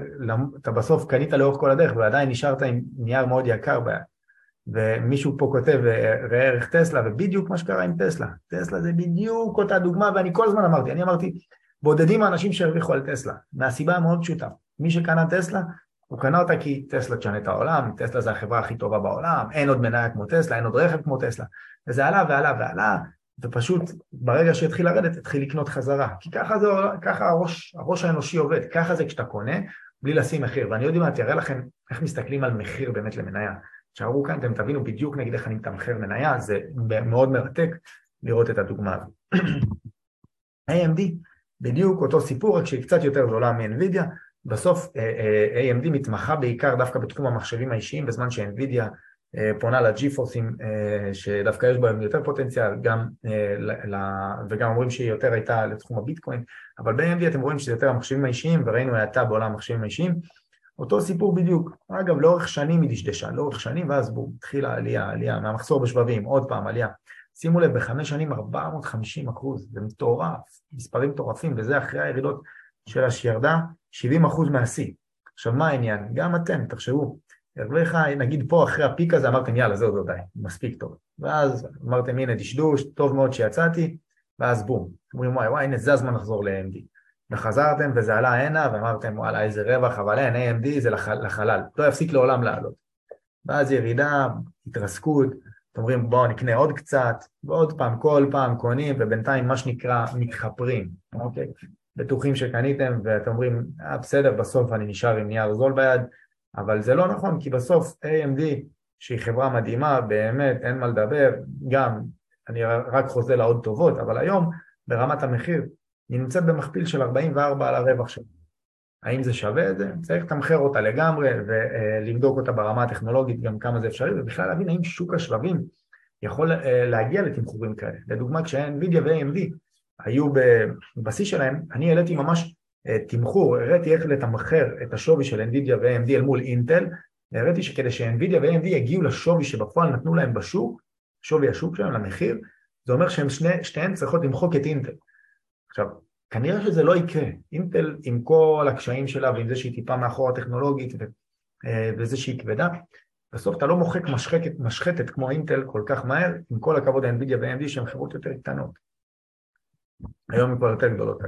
אתה בסוף קנית לאורך כל הדרך ועדיין נשארת עם נייר מאוד יקר ביד. ומישהו פה כותב אה, ראה ערך טסלה, ובדיוק מה שקרה עם טסלה. טסלה זה בדיוק אותה דוגמה, ואני כל הזמן אמרתי, אני אמרתי, בודדים האנשים שהרוויחו על טסלה, מהסיבה המאוד פשוטה. מי שקנה טסלה, הוא קנה אותה כי טסלה תשנה את העולם, טסלה זה החברה הכי טובה בעולם, אין עוד מניה כמו טסלה, אין עוד רכב כמו טסלה. וזה עלה ועלה ועלה, ופשוט ברגע שהתחיל לרדת, התחיל לקנות חזרה. כי ככה, זה, ככה הראש, הראש האנושי עובד, ככה זה כשאתה קונה, בלי לשים מחיר. ואני עוד מעט אראה לכם איך מסתכלים על מחיר באמת למניה. תשארו כאן, אתם תבינו בדיוק נגיד איך אני מתמחר מניה, זה מאוד מרתק לראות את הדוגמה הזאת. AMD, בדיוק אותו סיפור, רק שהיא קצת יותר זולה מ-NVIDIA, בסוף אה, אה, AMD מתמחה בעיקר דווקא בתחום המחשבים האישיים, בזמן ש-NVIDIA פונה לג'י-פורסים שדווקא יש בהם יותר פוטנציאל, גם, וגם אומרים שהיא יותר הייתה לתחום הביטקוין, אבל ב-AMD אתם רואים שזה יותר המחשבים האישיים, וראינו האטה בעולם המחשבים האישיים, אותו סיפור בדיוק. אגב, לאורך שנים היא דשדשה, לאורך שנים, ואז בואו, התחילה עלייה, עלייה, מהמחסור בשבבים, עוד פעם עלייה. שימו לב, בחמש שנים 450 אחוז, זה מטורף, מספרים מטורפים, וזה אחרי הירידות שלה שירדה 70 אחוז מהשיא. עכשיו, מה העניין? גם אתם, תחשבו, הרוויחה, נגיד פה אחרי הפיק הזה אמרתם יאללה זהו זהו די, מספיק טוב. ואז אמרתם הנה דשדוש, טוב מאוד שיצאתי, ואז בום. אומרים וואי וואי הנה זה הזמן לחזור ל-AMD. וחזרתם וזה עלה הנה ואמרתם וואלה איזה רווח, אבל אין AMD זה לח, לחלל, לא יפסיק לעולם לעלות. ואז ירידה, התרסקות, אתם אומרים בואו נקנה עוד קצת, ועוד פעם, כל פעם קונים ובינתיים מה שנקרא מתחפרים, אוקיי? בטוחים שקניתם ואתם אומרים אה, בסדר בסוף אני נשאר עם נייר זול ביד אבל זה לא נכון כי בסוף AMD שהיא חברה מדהימה באמת אין מה לדבר גם אני רק חוזה לה עוד טובות אבל היום ברמת המחיר היא נמצאת במכפיל של 44 על הרווח שלה האם זה שווה את זה? צריך לתמחר אותה לגמרי ולבדוק אותה ברמה הטכנולוגית גם כמה זה אפשרי ובכלל להבין האם שוק השבבים יכול להגיע לתמחורים כאלה. לדוגמה כשה-NVIDIA ו-AMD היו בבסיס שלהם, אני העליתי ממש תמחור, הראיתי איך לתמחר את השווי של NVIDIA ו-AMD אל מול אינטל, הראיתי שכדי ש-NVIDIA ו-AMD יגיעו לשווי שבפועל נתנו להם בשוק, שווי השוק שלהם למחיר, זה אומר שהן שתיהן צריכות למחוק את אינטל. עכשיו, כנראה שזה לא יקרה. אינטל עם כל הקשיים שלה ועם זה שהיא טיפה מאחורה טכנולוגית אה, וזה שהיא כבדה, בסוף אתה לא מוחק משחקת, משחטת כמו אינטל כל כך מהר, עם כל הכבוד ל-NVIDIA ו-AMD שהן חברות יותר קטנות. היום הן כבר יותר גדולות.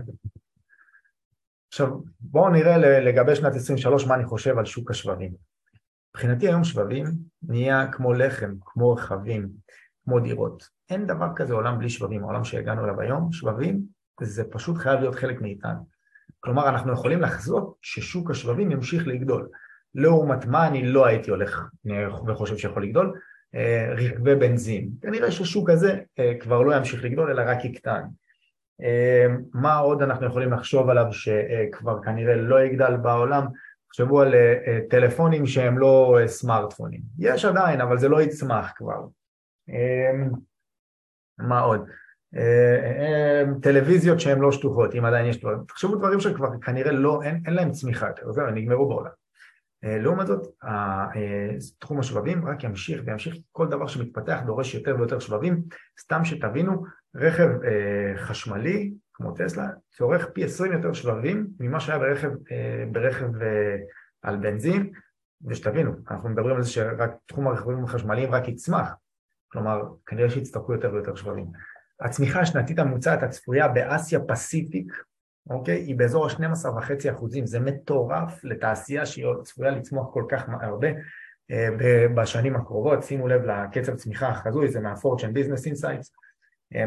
עכשיו בואו נראה לגבי שנת 23 מה אני חושב על שוק השבבים. מבחינתי היום שבבים נהיה כמו לחם, כמו רכבים, כמו דירות. אין דבר כזה עולם בלי שבבים, העולם שהגענו אליו היום, שבבים זה פשוט חייב להיות חלק מאיתנו. כלומר אנחנו יכולים לחזות ששוק השבבים ימשיך לגדול. לעומת מה אני לא הייתי הולך וחושב שיכול לגדול, אה, רכבי בנזין. כנראה ששוק הזה אה, כבר לא ימשיך לגדול אלא רק יקטן. אה, מה עוד אנחנו יכולים לחשוב עליו שכבר כנראה לא יגדל בעולם? תחשבו על טלפונים שהם לא סמארטפונים. יש עדיין, אבל זה לא יצמח כבר. מה עוד? טלוויזיות שהן לא שטוחות, אם עדיין יש דברים. תחשבו דברים שכבר כנראה לא, אין, אין להם צמיחה יותר, זהו, נגמרו בעולם. אה, לעומת זאת, אה, תחום השבבים רק ימשיך וימשיך, כל דבר שמתפתח דורש יותר ויותר שבבים, סתם שתבינו, רכב אה, חשמלי כמו טסלה צורך פי 20 יותר שבבים ממה שהיה ברכב, ברכב על בנזין, ושתבינו, אנחנו מדברים על זה שרק תחום הרכבים החשמליים רק יצמח, כלומר כנראה שיצטרכו יותר ויותר שבבים. הצמיחה השנתית הממוצעת הצפויה באסיה פסיפיק אוקיי? היא באזור ה-12.5 אחוזים, זה מטורף לתעשייה שהיא צפויה לצמוח כל כך הרבה אה, בשנים הקרובות, שימו לב לקצב צמיחה החזוי, זה מה-Fortune Business Insights. אה,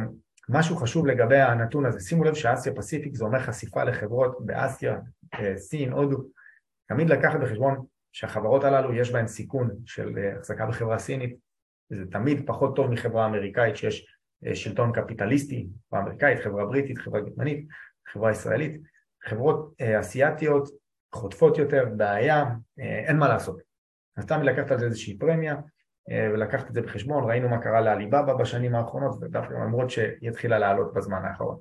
משהו חשוב לגבי הנתון הזה, שימו לב שאסיה פסיפיק זה אומר חשיפה לחברות באסיה, אה, סין, הודו, תמיד לקחת בחשבון שהחברות הללו יש בהן סיכון של החזקה בחברה סינית, זה תמיד פחות טוב מחברה אמריקאית שיש שלטון קפיטליסטי, חברה אמריקאית, חברה בריטית, חברה גרמנית, חברה ישראלית, חברות אה, אסיאתיות חוטפות יותר, בעיה, אה, אין מה לעשות. אז סתם לקחת על זה איזושהי פרמיה. אה, ולקחת את זה בחשבון, ראינו מה קרה לעליבאבא בשנים האחרונות, ודווקא למרות שהיא התחילה לעלות בזמן האחרון.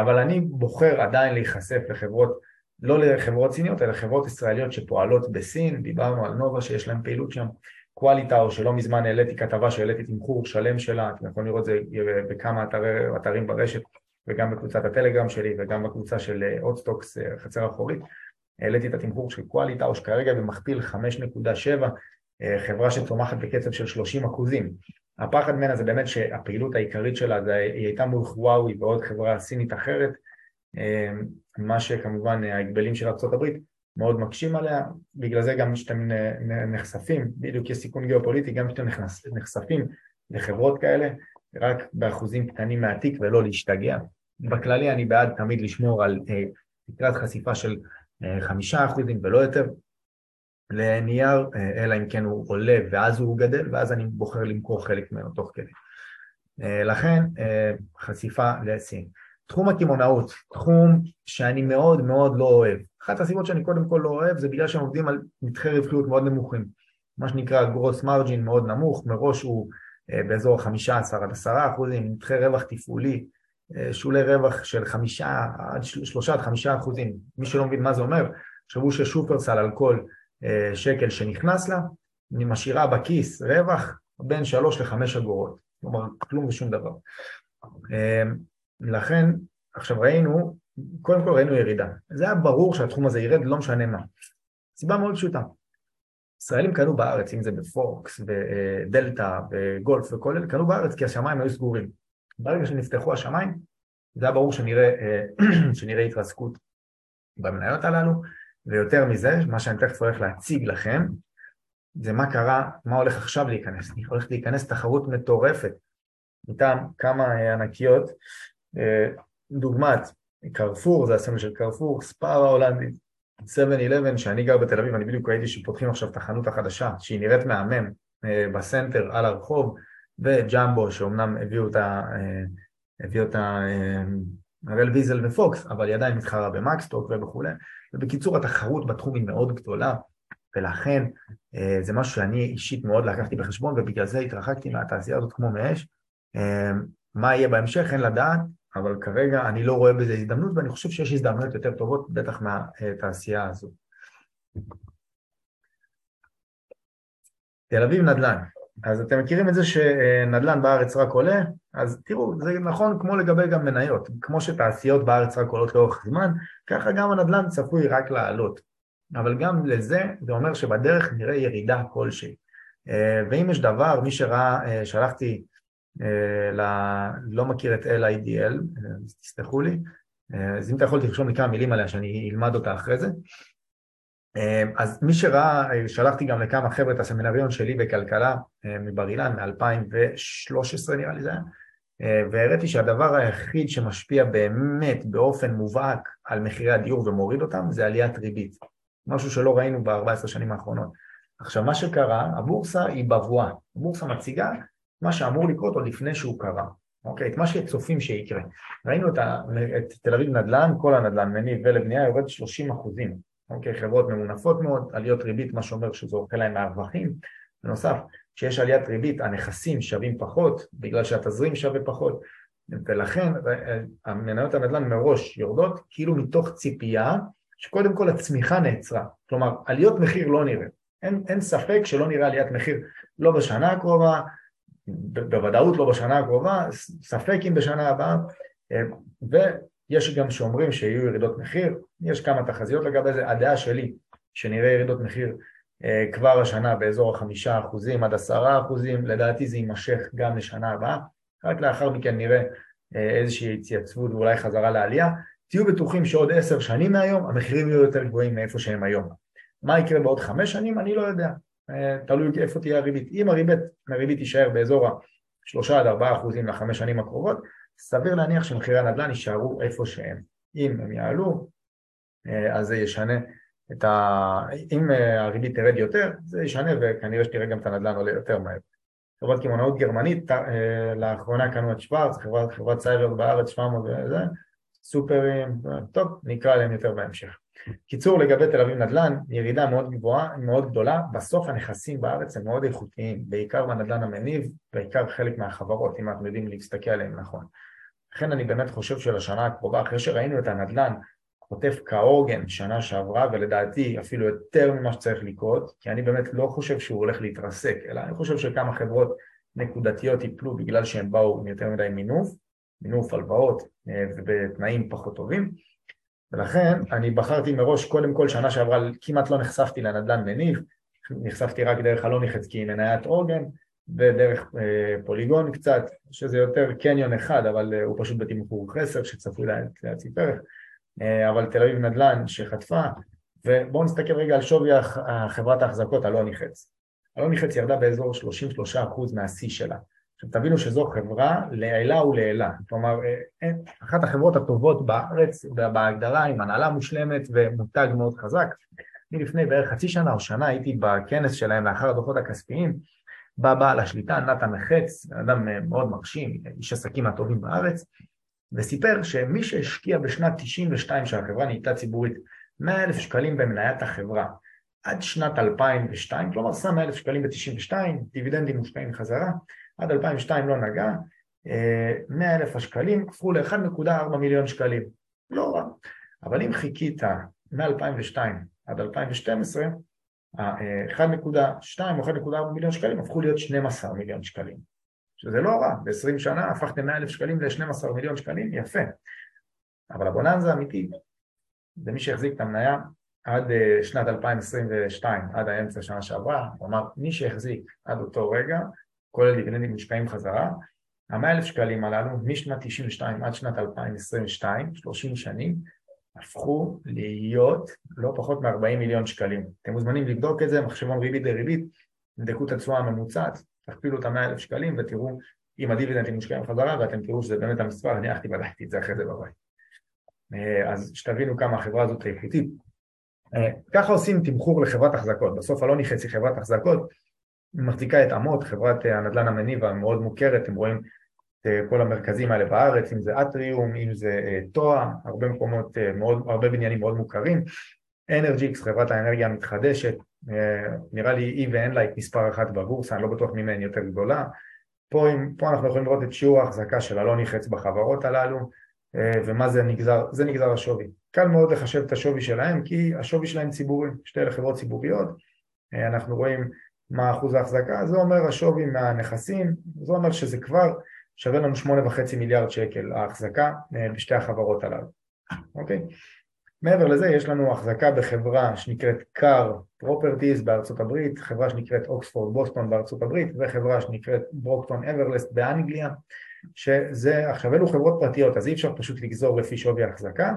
אבל אני בוחר עדיין להיחשף לחברות, לא לחברות סיניות, אלא לחברות ישראליות שפועלות בסין, דיברנו על נובה שיש להם פעילות שם, קואליטאו, שלא מזמן העליתי כתבה שהעליתי תמחור שלם שלה, אתם יכולים לראות את זה בכמה אתרי, אתרים ברשת, וגם בקבוצת הטלגרם שלי וגם בקבוצה של אודסטוקס אה, אה, חצר אחורית. העליתי את התמחור של קואליטאו שכרגע במכפיל 5.7 אה, חברה שצומחת בקצב של 30 אחוזים. הפחד ממנה זה באמת שהפעילות העיקרית שלה זה, היא הייתה מול חוואוי ועוד חברה סינית אחרת מה שכמובן ההגבלים של ארה"ב מאוד מקשים עליה, בגלל זה גם כשאתם נחשפים, בדיוק יש סיכון גיאופוליטי, גם כשאתם נחשפים לחברות כאלה, רק באחוזים קטנים מהתיק ולא להשתגע. בכללי אני בעד תמיד לשמור על אה, תקרת חשיפה של אה, חמישה אחוזים ולא יותר לנייר, אה, אלא אם כן הוא עולה ואז הוא גדל ואז אני בוחר למכור חלק ממנו תוך כדי. לכן חשיפה לסין. תחום הקמעונאות, תחום שאני מאוד מאוד לא אוהב. אחת הסיבות שאני קודם כל לא אוהב זה בגלל שהם עובדים על מתחי רווחיות מאוד נמוכים. מה שנקרא גרוס מרג'ין מאוד נמוך, מראש הוא אה, באזור 15 עד 10 אחוזים, נתחי רווח תפעולי, אה, שולי רווח של 5 עד 3 עד 5 אחוזים. מי שלא מבין מה זה אומר, תחשבו ששופרסל על כל אה, שקל שנכנס לה, אני משאירה בכיס רווח בין 3 ל-5 אגורות, כלומר כלום ושום דבר. לכן, עכשיו ראינו, קודם כל ראינו ירידה. זה היה ברור שהתחום הזה ירד, לא משנה מה. סיבה מאוד פשוטה. ישראלים קנו בארץ, אם זה בפורקס, ודלתא, וגולף וכל אלה, קנו בארץ כי השמיים היו סגורים. ברגע שנפתחו השמיים, זה היה ברור שנראה, שנראה התרסקות במניות הללו, ויותר מזה, מה שאני תכף הולך להציג לכם, זה מה קרה, מה הולך עכשיו להיכנס. הולכת להיכנס תחרות מטורפת מטעם כמה ענקיות, דוגמת קרפור, זה הסמל של קרפור, ספאר ההולנדית, 7-11, שאני גר בתל אביב, אני בדיוק ראיתי שפותחים עכשיו את החנות החדשה, שהיא נראית מהמם, אה, בסנטר על הרחוב, וג'מבו, שאומנם הביאו אותה, אה, הביאו אותה הראל ויזל ופוקס, אבל היא עדיין מתחרה במקסטוק וכולי. ובקיצור, התחרות בתחום היא מאוד גדולה, ולכן אה, זה משהו שאני אישית מאוד לקחתי בחשבון, ובגלל זה התרחקתי מהתעשייה הזאת כמו מאש. אה, מה יהיה בהמשך, אין לדעת, אבל כרגע אני לא רואה בזה הזדמנות, ואני חושב שיש הזדמנויות יותר טובות, בטח מהתעשייה הזו. תל אביב נדל"ן. אז אתם מכירים את זה שנדל"ן בארץ רק עולה? אז תראו, זה נכון כמו לגבי גם מניות. כמו שתעשיות בארץ רק עולות לאורך זמן, ככה גם הנדל"ן צפוי רק לעלות. אבל גם לזה, זה אומר שבדרך נראה ירידה כלשהי. אה, ואם יש דבר, מי שראה, אה, שלחתי, אה, ל... לא מכיר את LIDL, תסלחו לי, אז אם אתה יכול תרשום לי כמה מילים עליה שאני אלמד אותה אחרי זה. אז מי שראה, שלחתי גם לכמה חבר'ה את הסמינריון שלי בכלכלה מבר אילן מ-2013 נראה לי זה היה, והראיתי שהדבר היחיד שמשפיע באמת באופן מובהק על מחירי הדיור ומוריד אותם זה עליית ריבית. משהו שלא ראינו ב-14 שנים האחרונות. עכשיו, מה שקרה, הבורסה היא בבואה. הבורסה מציגה מה שאמור לקרות עוד לפני שהוא קרה. אוקיי? את מה שצופים שיקרה. ראינו את, ה, את תל אביב נדל"ן, כל הנדל"ן מניב ולבנייה יורד 30 אחוזים. אוקיי? חברות ממונפות מאוד, עליות ריבית, מה שאומר שזה אוכל להם מהרווחים. בנוסף, כשיש עליית ריבית, הנכסים שווים פחות, בגלל שהתזרים שווה פחות, ולכן המניות הנדל"ן מראש יורדות, כאילו מתוך ציפייה שקודם כל הצמיחה נעצרה, כלומר עליות מחיר לא נראה, אין, אין ספק שלא נראה עליית מחיר לא בשנה הקרובה, בוודאות לא בשנה הקרובה, ספק אם בשנה הבאה, ויש גם שאומרים שיהיו ירידות מחיר, יש כמה תחזיות לגבי זה, הדעה שלי שנראה ירידות מחיר אה, כבר השנה באזור החמישה אחוזים עד עשרה אחוזים, לדעתי זה יימשך גם לשנה הבאה, רק לאחר מכן נראה אה, איזושהי התייצבות ואולי חזרה לעלייה, תהיו בטוחים שעוד עשר שנים מהיום המחירים יהיו יותר גבוהים מאיפה שהם היום. מה יקרה בעוד חמש שנים? אני לא יודע. אה, תלוי איפה תהיה הריבית. אם הריבית, הריבית תישאר באזור השלושה עד ארבעה אחוזים לחמש שנים הקרובות, סביר להניח שמחירי הנדל"ן יישארו איפה שהם. אם הם יעלו, אה, אז זה ישנה את ה... אם אה, הריבית תרד יותר, זה ישנה וכנראה שתראה גם את הנדל"ן עולה יותר מהר. חברת קמעונאות גרמנית, לאחרונה קנו את שוורץ, חברת, חברת סייבר בארץ, 700 וזה, סופרים, טוב, נקרא עליהם יותר בהמשך. קיצור, לגבי תל אביב נדל"ן, ירידה מאוד גבוהה, מאוד גדולה, בסוף הנכסים בארץ הם מאוד איכותיים, בעיקר בנדל"ן המניב, בעיקר חלק מהחברות, אם אנחנו יודעים להסתכל עליהם נכון. לכן אני באמת חושב שלשנה הקרובה, אחרי שראינו את הנדל"ן חוטף כהוגן שנה שעברה, ולדעתי אפילו יותר ממה שצריך לקרות, כי אני באמת לא חושב שהוא הולך להתרסק, אלא אני חושב שכמה חברות נקודתיות ייפלו בגלל שהם באו עם יותר מדי מינוף, מינוף הלוואות אה, ובתנאים פחות טובים. ולכן אני בחרתי מראש קודם כל שנה שעברה כמעט לא נחשפתי לנדל"ן מניב נחשפתי רק דרך אלוני חצקי מניית אורגן ודרך אה, פוליגון קצת שזה יותר קניון אחד אבל אה, הוא פשוט בתמחור חסר שצפוי להציג פרק אה, אבל תל אביב נדל"ן שחטפה ובואו נסתכל רגע על שווי חברת ההחזקות אלוני חץ אלוני חץ ירדה באזור 33% מהשיא שלה. עכשיו תבינו שזו חברה לעילה ולעילה, כלומר אה, אחת החברות הטובות בארץ בהגדרה עם הנהלה מושלמת ומותג מאוד חזק. אני לפני בערך חצי שנה או שנה הייתי בכנס שלהם לאחר הדוחות הכספיים, בא בעל השליטה נתן מחץ, אדם אה, מאוד מרשים, איש עסקים הטובים בארץ, וסיפר שמי שהשקיע בשנת 92 שהחברה נהייתה ציבורית 100 אלף שקלים במניית החברה. עד שנת 2002, כלומר שם 100 אלף שקלים ב-92, דיבידנדים מושקעים חזרה, עד 2002 לא נגע, 100 אה, אלף השקלים הפכו ל-1.4 מיליון שקלים, לא רע, אבל אם חיכית מ-2002 עד 2012, 1.2 או 1.4 מיליון שקלים הפכו להיות 12 מיליון שקלים, שזה לא רע, ב-20 שנה הפכתם 100 אלף שקלים ל-12 מיליון שקלים, יפה, אבל הבוננזה האמיתית זה מי שהחזיק את המניה עד אה, שנת 2022, עד האמצע שנה שעברה, כלומר מי שהחזיק עד אותו רגע כולל דיבידנדים מושקעים חזרה, המאה אלף שקלים הללו משנת 92 עד שנת 2022, 30 שנים, הפכו להיות לא פחות מ-40 מיליון שקלים. אתם מוזמנים לבדוק את זה, מחשבון ריבית דריבית, תבדקו את התשואה הממוצעת, תכפילו את המאה אלף שקלים ותראו אם הדיבידנדים מושקעים חזרה ואתם תראו שזה באמת המספר, אני הלכתי ובדקתי את זה אחרי זה בבית. אה, אז שתבינו כמה החברה הזאת איכותית. אה, ככה עושים תמחור לחברת החזקות, בסוף אלוני חצי חברת החזקות, מחזיקה את אמות, חברת הנדל"ן המניב המאוד מוכרת, אתם רואים כל המרכזים האלה בארץ, אם זה אטריום, אם זה טואה, הרבה מקומות, מאוד, הרבה בניינים מאוד מוכרים. אנרג'יקס, חברת האנרגיה המתחדשת, נראה לי היא ואין לה את מספר אחת בבורסה, אני לא בטוח ממני יותר גדולה. פה, פה אנחנו יכולים לראות את שיעור ההחזקה של אלוני חץ בחברות הללו, ומה זה נגזר, זה נגזר השווי. קל מאוד לחשב את השווי שלהם כי השווי שלהם ציבורי, שתי אלה חברות ציבוריות, אנחנו רואים מה אחוז ההחזקה, זה אומר השווי מהנכסים, זה אומר שזה כבר שווה לנו שמונה וחצי מיליארד שקל ההחזקה בשתי החברות הללו, אוקיי? מעבר לזה יש לנו החזקה בחברה שנקראת קאר פרופרטיז בארצות הברית, חברה שנקראת אוקספורד בוסטון בארצות הברית וחברה שנקראת ברוקטון אוורלסט באנגליה שזה, עכשיו אלו חברות פרטיות אז אי אפשר פשוט לגזור לפי שווי ההחזקה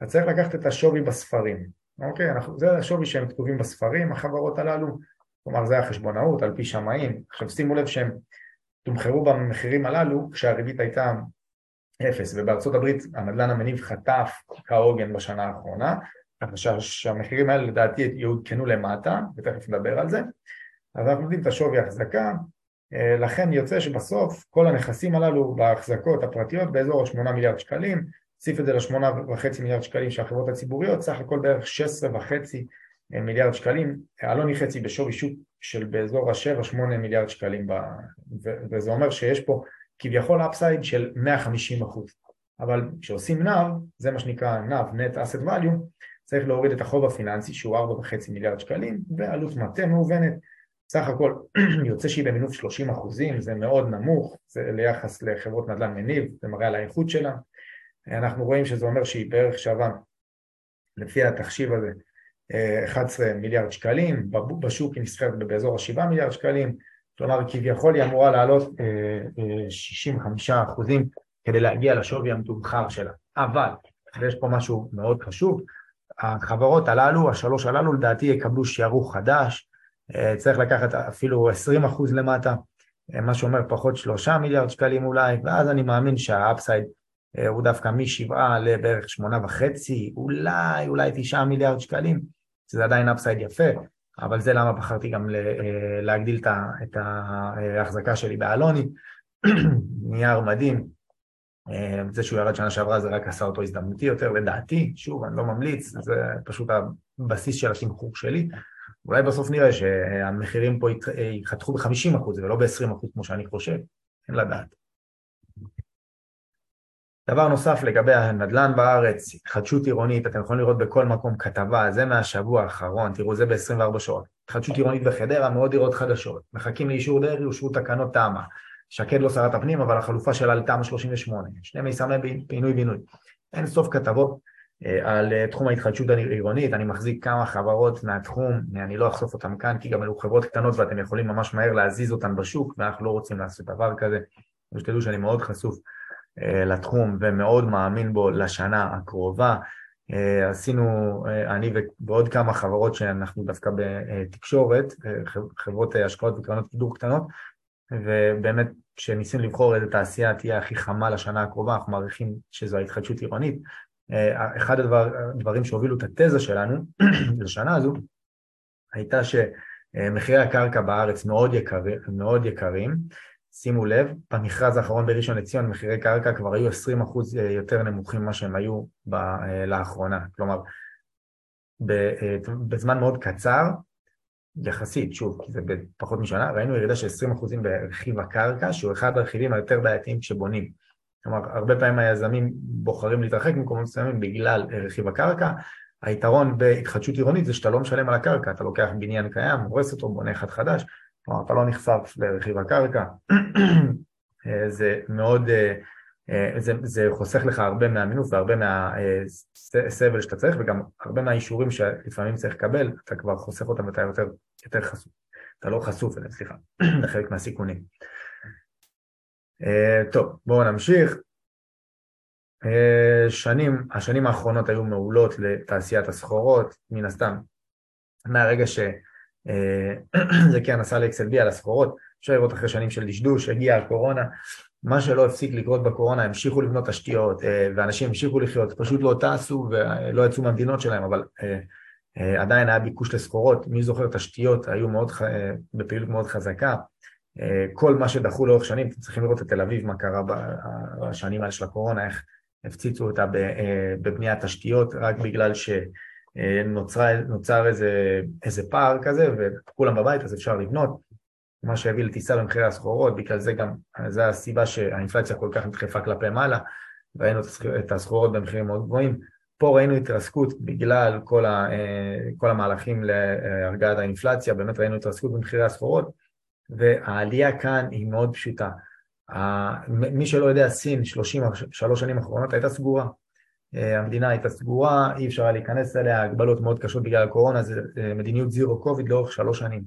אז צריך לקחת את השווי בספרים, אוקיי? אנחנו, זה השווי שהם כתובים בספרים החברות הללו, כלומר זה החשבונאות על פי שמאים, עכשיו שימו לב שהם תומחרו במחירים הללו כשהריבית הייתה אפס, ובארצות הברית הנדל"ן המניב חטף כהוגן בשנה האחרונה, ככה שהמחירים האלה לדעתי יעודכנו למטה, ותכף נדבר על זה, אז אנחנו יודעים את השווי ההחזקה, אה, לכן יוצא שבסוף כל הנכסים הללו בהחזקות הפרטיות באזור ה-8 מיליארד שקלים, נוסיף את זה ל-8.5 מיליארד שקלים של החברות הציבוריות, סך הכל בערך 16.5 מיליארד שקלים, אלוני חצי בשווי שוק של באזור ה-7-8 מיליארד שקלים, וזה אומר שיש פה כביכול אפסייד של 150 אחוז, אבל כשעושים נאו, זה מה שנקרא נאו, Net Asset Value, צריך להוריד את החוב הפיננסי שהוא 4.5 מיליארד שקלים ועלות מטה מהוונת, סך הכל יוצא שהיא במינוף 30 אחוזים, זה מאוד נמוך, זה ליחס לחברות נדל"ן מניב, זה מראה על האיכות שלה, אנחנו רואים שזה אומר שהיא בערך שווה, לפי התחשיב הזה, 11 מיליארד שקלים, בשוק היא נסחרת באזור ה-7 מיליארד שקלים, כלומר כביכול היא אמורה לעלות 65 אה, אה, אחוזים כדי להגיע לשווי המתומחר שלה. אבל, ויש פה משהו מאוד חשוב, החברות הללו, השלוש הללו לדעתי יקבלו שיערוך חדש, אה, צריך לקחת אפילו 20 אחוז למטה, מה שאומר פחות שלושה מיליארד שקלים אולי, ואז אני מאמין שה upside הוא דווקא משבעה לבערך שמונה וחצי, אולי, אולי תשעה מיליארד שקלים, שזה עדיין upside יפה, אבל זה למה בחרתי גם אה, להגדיל את ההחזקה שלי באלוני, נייר מדהים, אה, זה שהוא ירד שנה שעברה זה רק עשה אותו הזדמנותי יותר לדעתי, שוב אני לא ממליץ, זה פשוט הבסיס של התמחור שלי, אולי בסוף נראה שהמחירים פה יחתכו ב-50% ולא ב-20% כמו שאני חושב, אין לדעת. דבר נוסף לגבי הנדל"ן בארץ, התחדשות עירונית, אתם יכולים לראות בכל מקום כתבה, זה מהשבוע האחרון, תראו זה ב-24 שעות. התחדשות עירונית בחדרה, מאוד דירות חדשות, מחכים לאישור דרעי, אושרו תקנות תמ"א. שקד לא שרת הפנים, אבל החלופה שלה לתמ"א 38, שני מיזמי פינוי-בינוי. אין סוף כתבות אה, על אה, תחום ההתחדשות העירונית, אני מחזיק כמה חברות מהתחום, אני לא אחשוף אותן כאן, כי גם אלו חברות קטנות ואתם יכולים ממש מהר להזיז אותן בשוק, ואנחנו לא רוצים לעשות דבר כזה, ושתדעו שאני מאוד חשוף לתחום ומאוד מאמין בו לשנה הקרובה. אה, עשינו, אה, אני ועוד כמה חברות שאנחנו דווקא בתקשורת, חברות השקעות וקרנות קידור קטנות, ובאמת כשניסינו לבחור איזה תעשייה תהיה הכי חמה לשנה הקרובה, אנחנו מעריכים שזו ההתחדשות עירונית. אחד הדבר, הדברים שהובילו את התזה שלנו לשנה הזו הייתה שמחירי הקרקע בארץ מאוד, יקר, מאוד יקרים, שימו לב, במכרז האחרון בראשון לציון מחירי קרקע כבר היו 20% אה, יותר נמוכים ממה שהם היו ב, אה, לאחרונה, כלומר אה, בזמן מאוד קצר, יחסית, שוב, כי זה בפחות משנה, ראינו ירידה של 20% ברכיב הקרקע, שהוא אחד הרכיבים היותר בעייתיים כשבונים. כלומר, הרבה פעמים היזמים בוחרים להתרחק ממקומות מסוימים בגלל רכיב הקרקע. היתרון בהתחדשות עירונית זה שאתה לא משלם על הקרקע, אתה לוקח בניין קיים, הורס אותו, בונה אחד חדש, כלומר אתה לא נחשף לרכיב הקרקע, אה, זה מאוד, אה, אה, זה, זה חוסך לך הרבה מהמינוף והרבה מהסבל שאתה צריך וגם הרבה מהאישורים שלפעמים צריך לקבל, אתה כבר חוסך אותם ואתה יותר, יותר חשוף, אתה לא חשוף אליהם, סליחה, לחלק מהסיכונים. טוב, בואו נמשיך. שנים, השנים האחרונות היו מעולות לתעשיית הסחורות, מן הסתם, מהרגע ש... זה כן עשה לאקסלבי על הסחורות, אפשר לראות אחרי שנים של דשדוש, הגיעה הקורונה, מה שלא הפסיק לקרות בקורונה, המשיכו לבנות תשתיות אה, ואנשים המשיכו לחיות, פשוט לא טסו ולא יצאו מהמדינות שלהם, אבל אה, אה, עדיין היה ביקוש לסחורות, מי זוכר תשתיות היו מאוד, בפעילות מאוד חזקה, כל מה שדחו לאורך שנים, אתם צריכים לראות את תל אביב, מה קרה בשנים האלה של הקורונה, איך הפציצו אותה בבניית תשתיות, רק בגלל שנוצר איזה, איזה פער כזה וכולם בבית אז אפשר לבנות, מה שהביא לטיסה במחירי הסחורות, בגלל זה גם, זו הסיבה שהאינפלציה כל כך נדחפה כלפי מעלה, ראינו את הסחורות במחירים מאוד גבוהים. פה ראינו התרסקות בגלל כל, ה, כל המהלכים להרגעת האינפלציה, באמת ראינו התרסקות במחירי הסחורות, והעלייה כאן היא מאוד פשוטה. מי שלא יודע, סין 33 שנים אחרונות הייתה סגורה. המדינה הייתה סגורה, אי אפשר היה להיכנס אליה, הגבלות מאוד קשות בגלל הקורונה, זה מדיניות זירו קוביד לאורך שלוש שנים.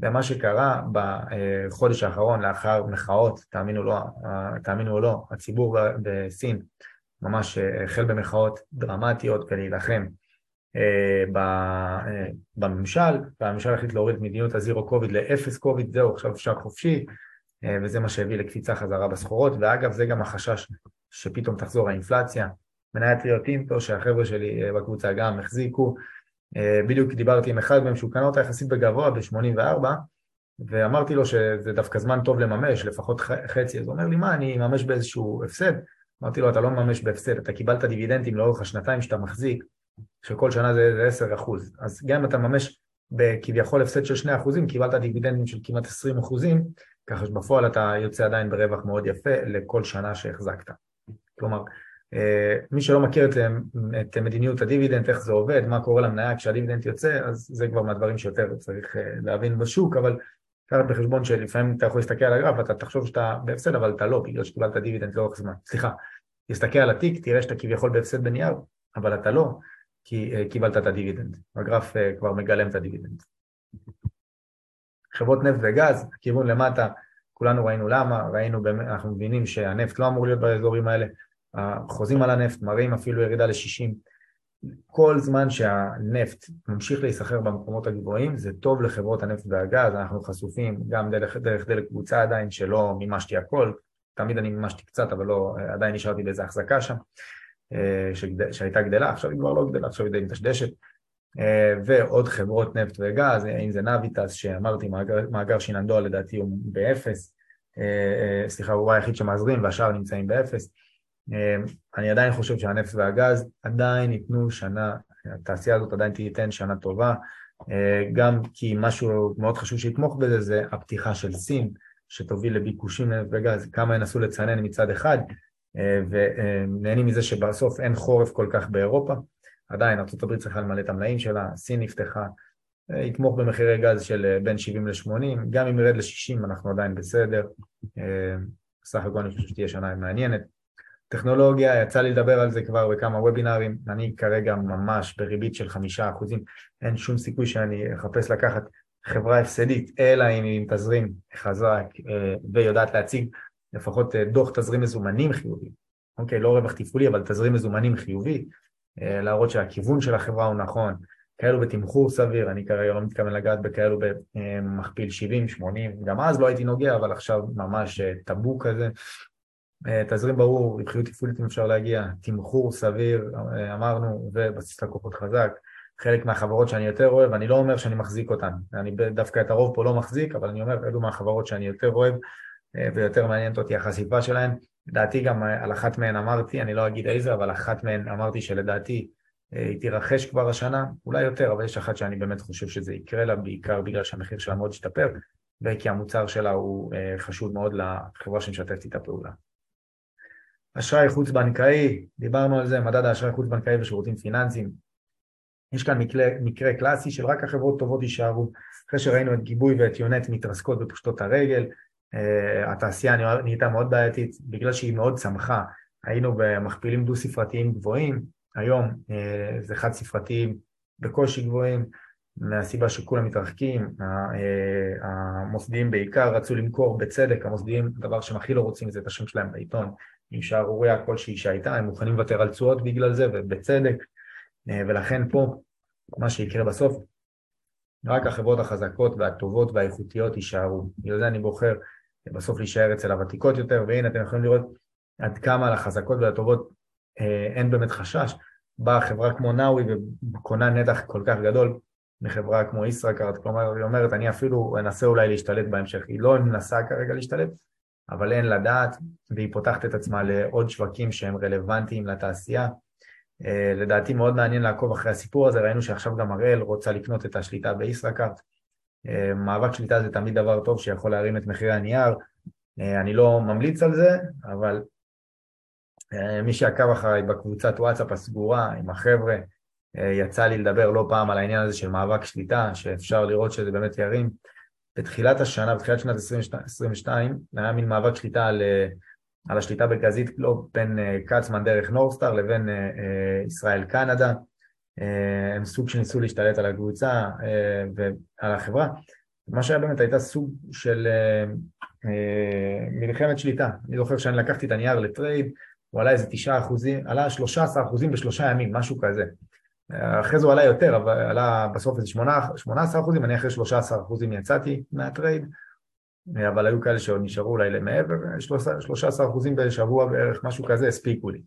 ומה שקרה בחודש האחרון לאחר מחאות, תאמינו, לא, תאמינו או לא, הציבור בסין ממש החל במחאות דרמטיות ולהילחם בממשל, והממשל החליט להוריד את מדיניות הזירו קוביד לאפס קוביד, זהו, עכשיו אפשר חופשי, וזה מה שהביא לקפיצה חזרה בסחורות, ואגב זה גם החשש שפתאום תחזור האינפלציה. מניית ריוטינטו שהחבר'ה שלי בקבוצה גם החזיקו, בדיוק דיברתי עם אחד מהם שהוא קנה אותה יחסית בגבוה ב-84 ואמרתי לו שזה דווקא זמן טוב לממש, לפחות חצי, אז הוא אומר לי מה, אני אממש באיזשהו הפסד? אמרתי לו אתה לא מממש בהפסד, אתה קיבלת דיבידנדים לאורך השנתיים שאתה מחזיק, שכל שנה זה 10 אחוז, אז גם אם אתה מממש בכביכול הפסד של 2 אחוזים, קיבלת דיבידנדים של כמעט 20 אחוזים, ככה שבפועל אתה יוצא עדיין ברווח מאוד יפה לכל שנה שהחזקת. כלומר, אה, מי שלא מכיר את, את מדיניות הדיבידנד, איך זה עובד, מה קורה למניה כשהדיבידנד יוצא, אז זה כבר מהדברים שיותר צריך אה, להבין בשוק, אבל קח בחשבון שלפעמים אתה יכול להסתכל על הגרף ואתה תחשוב שאתה בהפסד, אבל אתה לא, בגלל שקיבלת דיבידנד לאורך זמן. סליחה, תסתכל על התיק, תראה שאתה כביכול בהפסד בנייר, אבל אתה לא, כי אה, קיבלת את הדיבידנד. הגרף כבר מגלם את הדיבידנד. חברות נפט וגז, כיוון למטה, כולנו ראינו למה, ראינו, אנחנו מבינים שהנפט לא אמור להיות באזורים האלה, החוזים על הנפט מראים אפילו ירידה ל-60. כל זמן שהנפט ממשיך להיסחר במקומות הגבוהים זה טוב לחברות הנפט והגז, אנחנו חשופים גם דרך, דרך דלק קבוצה עדיין שלא מימשתי הכל, תמיד אני מימשתי קצת אבל לא, עדיין נשארתי באיזה החזקה שם אה, שגד, שהייתה גדלה, עכשיו היא כבר לא גדלה, עכשיו היא די מדשדשת. אה, ועוד חברות נפט וגז, אם זה נביטס שאמרתי מאגר, מאגר שיננדוע לדעתי הוא באפס, אה, סליחה הוא היחיד שמאזרים והשאר נמצאים באפס אני עדיין חושב שהנפט והגז עדיין ייתנו שנה, התעשייה הזאת עדיין תיתן שנה טובה, אה, גם כי משהו מאוד חשוב שיתמוך בזה זה הפתיחה של סין, שתוביל לביקושים לנפט וגז, כמה ינסו לצנן מצד אחד, אה, ונהנים מזה שבסוף אין חורף כל כך באירופה, עדיין ארה"ב צריכה למלא את המלאים שלה, סין נפתחה, אה, יתמוך במחירי גז של בין 70 ל-80, גם אם ירד ל-60 אנחנו עדיין בסדר, בסך הכל אני חושב שתהיה שנה מעניינת. טכנולוגיה, יצא לי לדבר על זה כבר בכמה וובינארים, אני כרגע ממש בריבית של חמישה אחוזים, אין שום סיכוי שאני אחפש לקחת חברה הפסדית, אלא אם היא תזרים חזק אה, ויודעת להציג לפחות אה, דוח תזרים מזומנים חיובי, אוקיי, לא רווח תפעולי, אבל תזרים מזומנים חיובי, אה, להראות שהכיוון של החברה הוא נכון, כאלו בתמחור סביר, אני כרגע לא מתכוון לגעת בכאלו במכפיל 70, 80, גם אז לא הייתי נוגע, אבל עכשיו ממש טאבו כזה, תזרים ברור, רווחיות תפעולית אם אפשר להגיע, תמחור סביר, אה, אמרנו, ובסיס לקוחות חזק. חלק מהחברות שאני יותר אוהב, אני לא אומר שאני מחזיק אותן, אני דווקא את הרוב פה לא מחזיק, אבל אני אומר, אלו מהחברות שאני יותר אוהב אה, ויותר מעניינת אותי החשיפה שלהן. לדעתי גם על אחת מהן אמרתי, אני לא אגיד איזה, אבל אחת מהן אמרתי שלדעתי היא תירכש כבר השנה, אולי יותר, אבל יש אחת שאני באמת חושב שזה יקרה לה, בעיקר בגלל שהמחיר שלה מאוד השתפר, וכי המוצר שלה הוא חשוב מאוד לחברה שמשתפת איתה פעולה. אשראי חוץ-בנקאי, דיברנו על זה, מדד האשראי חוץ-בנקאי ושירותים פיננסיים. יש כאן מקרה, מקרה קלאסי של רק החברות טובות יישארו. אחרי שראינו את גיבוי ואת יונט מתרסקות בפושטות הרגל, uh, התעשייה נהייתה מאוד בעייתית, בגלל שהיא מאוד צמחה, היינו במכפילים דו-ספרתיים גבוהים, היום uh, זה חד-ספרתיים בקושי גבוהים, מהסיבה שכולם מתרחקים, אה, המוסדיים בעיקר רצו למכור בצדק, המוסדיים, הדבר שהם הכי לא רוצים זה את השם שלהם בעיתון, עם שערוריה כלשהי שהייתה, הם מוכנים לוותר על תשואות בגלל זה ובצדק. אה, ולכן פה מה שיקרה בסוף רק החברות החזקות והטובות והאיכותיות יישארו, בגלל זה אני בוחר בסוף להישאר אצל הוותיקות יותר והנה אתם יכולים לראות עד כמה לחזקות והטובות אה, אין באמת חשש, באה חברה כמו נאווי וקונה נתח כל כך גדול מחברה כמו ישראכרט, כלומר היא אומרת אני אפילו אנסה אולי להשתלט בהמשך, היא לא מנסה כרגע להשתלט, אבל אין לדעת, והיא פותחת את עצמה לעוד שווקים שהם רלוונטיים לתעשייה. אה, לדעתי מאוד מעניין לעקוב אחרי הסיפור הזה, ראינו שעכשיו גם הראל רוצה לקנות את השליטה בישראכרט. אה, מאבק שליטה זה תמיד דבר טוב שיכול להרים את מחירי הנייר, אה, אני לא ממליץ על זה, אבל מי שעקב אחריי בקבוצת וואטסאפ הסגורה עם החבר'ה, יצא לי לדבר לא פעם על העניין הזה של מאבק שליטה, שאפשר לראות שזה באמת ירים. בתחילת השנה, בתחילת שנת 2022, היה מין מאבק שליטה על, על השליטה בגזית גלוב בין כצמן דרך נורסטאר לבין ישראל קנדה. הם סוג שניסו להשתלט על הקבוצה ועל החברה. מה שהיה באמת הייתה סוג של מלחמת שליטה. אני זוכר שאני לקחתי את הנייר ל trade, הוא עלה איזה תשעה אחוזים, עלה שלושה עשר אחוזים בשלושה ימים, משהו כזה. אחרי זה הוא עלה יותר, אבל עלה בסוף איזה 18 אחוזים, אני אחרי 13 אחוזים יצאתי מה trade, אבל היו כאלה שעוד נשארו אולי למעבר, 13 אחוזים בשבוע בערך, משהו כזה, הספיקו לי.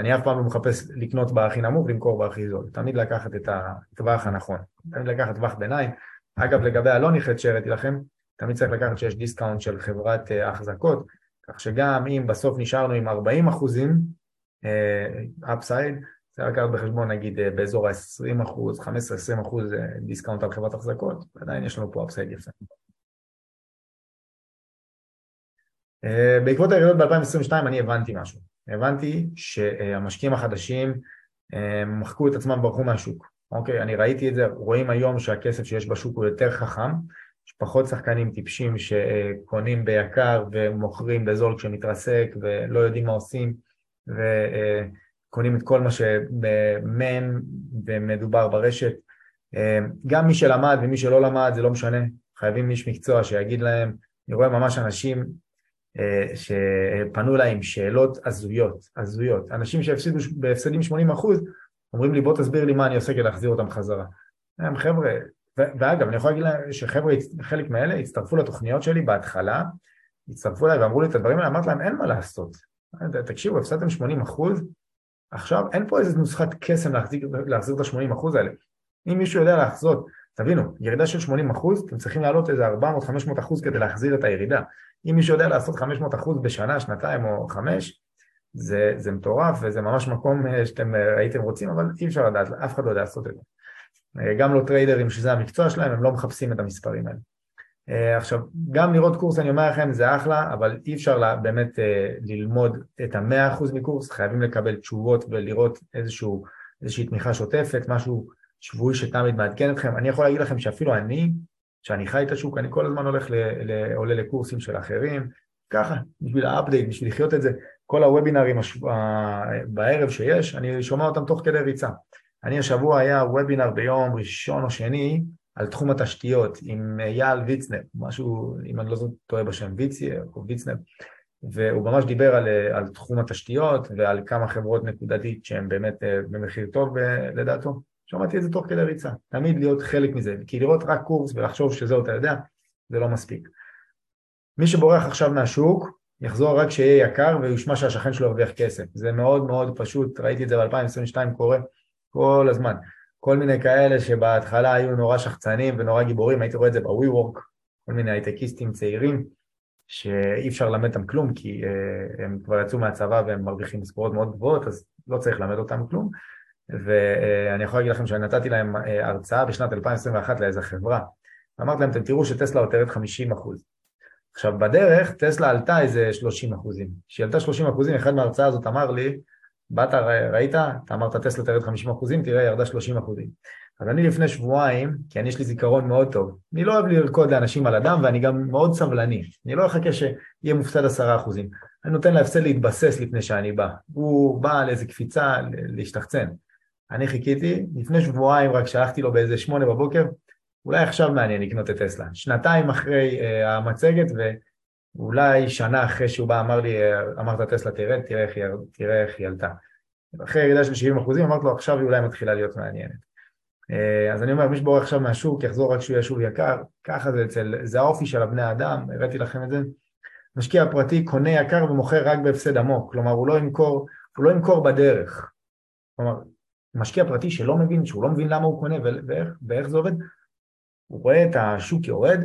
אני אף פעם לא מחפש לקנות בהכי נמוך, למכור בהכי זול, תמיד לקחת את הטווח הנכון, תמיד לקחת טווח ביניים. אגב, לגבי הלא נחת שהראיתי לכם, תמיד צריך לקחת שיש דיסקאונט של חברת החזקות, כך שגם אם בסוף נשארנו עם 40 אחוזים, אפסייד, צריך לקחת בחשבון נגיד אה, באזור ה-20 אחוז, 15-20 אחוז אה, דיסקאונט על חברת החזקות, ועדיין יש לנו פה אפסייד יפה. אה, בעקבות הירידות ב-2022 אני הבנתי משהו, הבנתי שהמשקיעים החדשים מחקו את עצמם ברחו מהשוק, אוקיי, אני ראיתי את זה, רואים היום שהכסף שיש בשוק הוא יותר חכם, יש פחות שחקנים טיפשים שקונים ביקר ומוכרים בזול כשמתרסק ולא יודעים מה עושים, ו... קונים את כל מה שמם ומדובר ברשת. גם מי שלמד ומי שלא למד, זה לא משנה, חייבים איש מקצוע שיגיד להם, אני רואה ממש אנשים אה, שפנו אליי עם שאלות הזויות, הזויות. אנשים שהפסידו בהפסדים 80 אחוז, אומרים לי בוא תסביר לי מה אני עושה כדי להחזיר אותם חזרה. הם חבר'ה, ואגב, אני יכול להגיד להם שחבר'ה, חלק מאלה הצטרפו לתוכניות שלי בהתחלה, הצטרפו אליי ואמרו לי את הדברים האלה, אמרתי להם אין מה לעשות. תקשיבו, הפסדתם 80 אחוז, עכשיו אין פה איזה נוסחת קסם להחזיר, להחזיר את ה-80% האלה. אם מישהו יודע לחזות, תבינו, ירידה של 80% אתם צריכים לעלות איזה 400-500% כדי להחזיר את הירידה. אם מישהו יודע לעשות 500% בשנה, שנתיים או חמש, זה, זה מטורף וזה ממש מקום אה, שאתם אה, הייתם רוצים, אבל אי אפשר לדעת, אף אחד לא יודע לעשות את זה. אה, גם לא טריידרים שזה המקצוע שלהם, הם לא מחפשים את המספרים האלה. אה, עכשיו, גם לראות קורס, אני אומר לכם, זה אחלה, אבל אי אפשר לה, באמת אה, ללמוד את המאה אחוז מקורס, חייבים לקבל תשובות ולראות איזשהו, איזושהי תמיכה שוטפת, משהו שבועי שתמיד מעדכן אתכם. אני יכול להגיד לכם שאפילו אני, שאני חי את השוק, אני כל הזמן הולך ל, ל, עולה לקורסים של אחרים, ככה, בשביל האפדייט, בשביל לחיות את זה, כל הוובינרים הש... בערב שיש, אני שומע אותם תוך כדי ריצה. אני השבוע היה וובינר ביום ראשון או שני, על תחום התשתיות עם יעל ויצנר, משהו, אם אני לא טועה בשם, ויצייר או ויצנר, והוא ממש דיבר על, על תחום התשתיות ועל כמה חברות נקודתית שהן באמת אה, במחיר טוב אה, לדעתו. שמעתי את זה תוך כדי ריצה, תמיד להיות חלק מזה, כי לראות רק קורס ולחשוב שזהו אתה יודע, זה לא מספיק. מי שבורח עכשיו מהשוק, יחזור רק כשיהיה יקר ויושמע שהשכן שלו ירוויח כסף. זה מאוד מאוד פשוט, ראיתי את זה ב-2022 קורה כל הזמן. כל מיני כאלה שבהתחלה היו נורא שחצנים ונורא גיבורים, הייתי רואה את זה בווי וורק, כל מיני הייטקיסטים צעירים שאי אפשר ללמד אותם כלום כי uh, הם כבר יצאו מהצבא והם מרוויחים משכורות מאוד גבוהות אז לא צריך ללמד אותם כלום. ואני uh, יכול להגיד לכם שאני נתתי להם uh, הרצאה בשנת 2021 לאיזה חברה. אמרתי להם אתם תראו שטסלה עותרת 50 אחוז עכשיו בדרך טסלה עלתה איזה 30 אחוזים. כשהיא עלתה 30 אחוזים אחד מההרצאה הזאת אמר לי באת, ראית? אתה אמרת טסלה תרד 50 אחוזים, תראה ירדה 30 אחוזים. אז אני לפני שבועיים, כי אני יש לי זיכרון מאוד טוב, אני לא אוהב לרקוד לאנשים על הדם ואני גם מאוד סבלני, אני לא אחכה שיהיה מופסד 10 אחוזים, אני נותן להפסד להתבסס לפני שאני בא, הוא בא לאיזה קפיצה להשתחצן. אני חיכיתי, לפני שבועיים רק שלחתי לו באיזה שמונה בבוקר, אולי עכשיו מעניין לקנות את טסלה. שנתיים אחרי uh, המצגת ואולי שנה אחרי שהוא בא אמר לי, אמרת טסלה תרד, תראה איך היא, עלתה. אחרי ירידה של 70 אחוזים אמרתי לו עכשיו היא אולי מתחילה להיות מעניינת. אה, אז אני אומר, מי שבורח עכשיו מהשוק יחזור רק כשהוא יהיה שוב יקר, ככה זה אצל, זה האופי של הבני אדם, הראיתי לכם את זה. משקיע פרטי קונה יקר ומוכר רק בהפסד עמוק, כלומר הוא לא ימכור, הוא לא ימכור בדרך. כלומר, משקיע פרטי שלא מבין, שהוא לא מבין למה הוא קונה ואיך, ואיך זה עובד, הוא רואה את השוק יורד,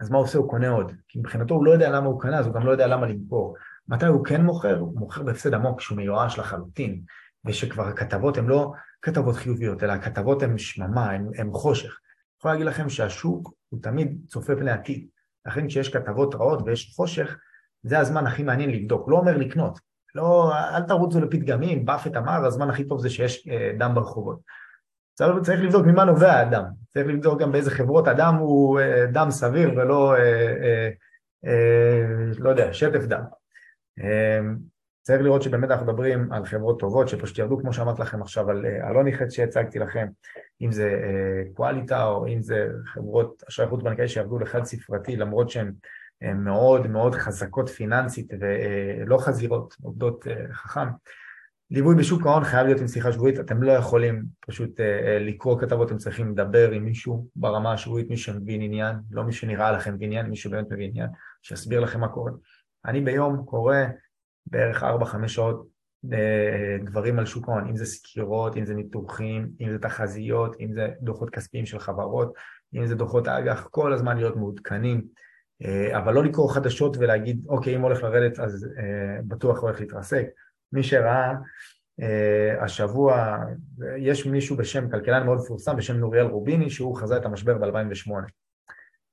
אז מה עושה? הוא קונה עוד. כי מבחינתו הוא לא יודע למה הוא קנה, אז הוא גם לא יודע למה למכור. מתי הוא כן מוכר? הוא מוכר בהפסד עמוק, שהוא מיואש לחלוטין, ושכבר הכתבות הן לא כתבות חיוביות, אלא הכתבות הן שממה, הן חושך. אני יכול להגיד לכם שהשוק הוא תמיד צופה פני עתיד. לכן כשיש כתבות רעות ויש חושך, זה הזמן הכי מעניין לבדוק. לא אומר לקנות. לא, אל תרוצו לפתגמים, באפט אמר, הזמן הכי טוב זה שיש אה, דם ברחובות. צריך, לבדוק ממה נובע הדם. צריך לבדוק גם באיזה חברות הדם הוא אה, דם סביר ולא, אה, אה, לא יודע, שטף דם. צריך לראות שבאמת אנחנו מדברים על חברות טובות שפשוט ירדו, כמו שאמרתי לכם עכשיו על אלוני חץ שהצגתי לכם, אם זה קואליטה או אם זה חברות אשראי חוץ בנקאי שירדו לחד ספרתי למרות שהן מאוד מאוד חזקות פיננסית ולא חזירות, עובדות חכם. ליווי בשוק ההון חייב להיות עם שיחה שבועית, אתם לא יכולים פשוט לקרוא כתבות, אתם צריכים לדבר עם מישהו ברמה השבועית, מי שמבין עניין, לא מי שנראה לכם עניין, מי שבאמת מבין עניין, שיסביר לכם מה קורה. אני ביום קורא בערך 4-5 שעות אה, דברים על שוק ההון, אם זה סקירות, אם זה ניתוחים, אם זה תחזיות, אם זה דוחות כספיים של חברות, אם זה דוחות אג"ח, כל הזמן להיות מעודכנים, אה, אבל לא לקרוא חדשות ולהגיד, אוקיי, אם הולך לרדת אז אה, בטוח הולך להתרסק. מי שראה השבוע, יש מישהו בשם, כלכלן מאוד מפורסם בשם נוריאל רוביני, שהוא חזה את המשבר ב-2008.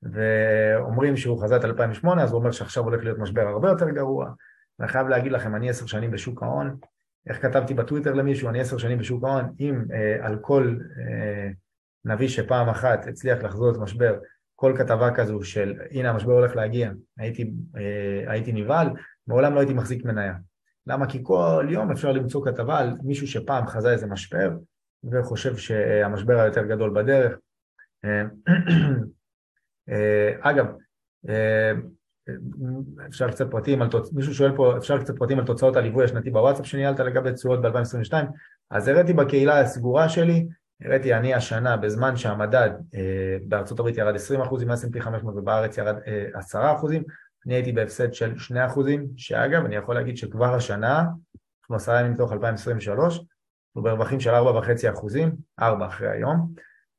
ואומרים שהוא חזה את 2008, אז הוא אומר שעכשיו הולך להיות משבר הרבה יותר גרוע. אני חייב להגיד לכם, אני עשר שנים בשוק ההון, איך כתבתי בטוויטר למישהו, אני עשר שנים בשוק ההון, אם אה, על כל אה, נביא שפעם אחת הצליח לחזור את משבר, כל כתבה כזו של הנה המשבר הולך להגיע, הייתי, אה, הייתי נבהל, מעולם לא הייתי מחזיק מניה. למה? כי כל יום אפשר למצוא כתבה על מישהו שפעם חזה איזה משבר וחושב שהמשבר היותר גדול בדרך. אה, אה, אגב, אה, אפשר קצת פרטים על תוצאות, מישהו שואל פה, אפשר קצת פרטים על תוצאות הליווי השנתי בוואטסאפ שניהלת לגבי תשואות ב-2022, אז הראיתי בקהילה הסגורה שלי, הראיתי אני השנה בזמן שהמדד בארצות הברית ירד 20% עם S&P 500 ובארץ ירד אה, 10%, אני הייתי בהפסד של 2%, שאגב אני יכול להגיד שכבר השנה, אנחנו עשרה ימים מתוך 2023, אנחנו ברווחים של 4.5%, 4 אחרי היום,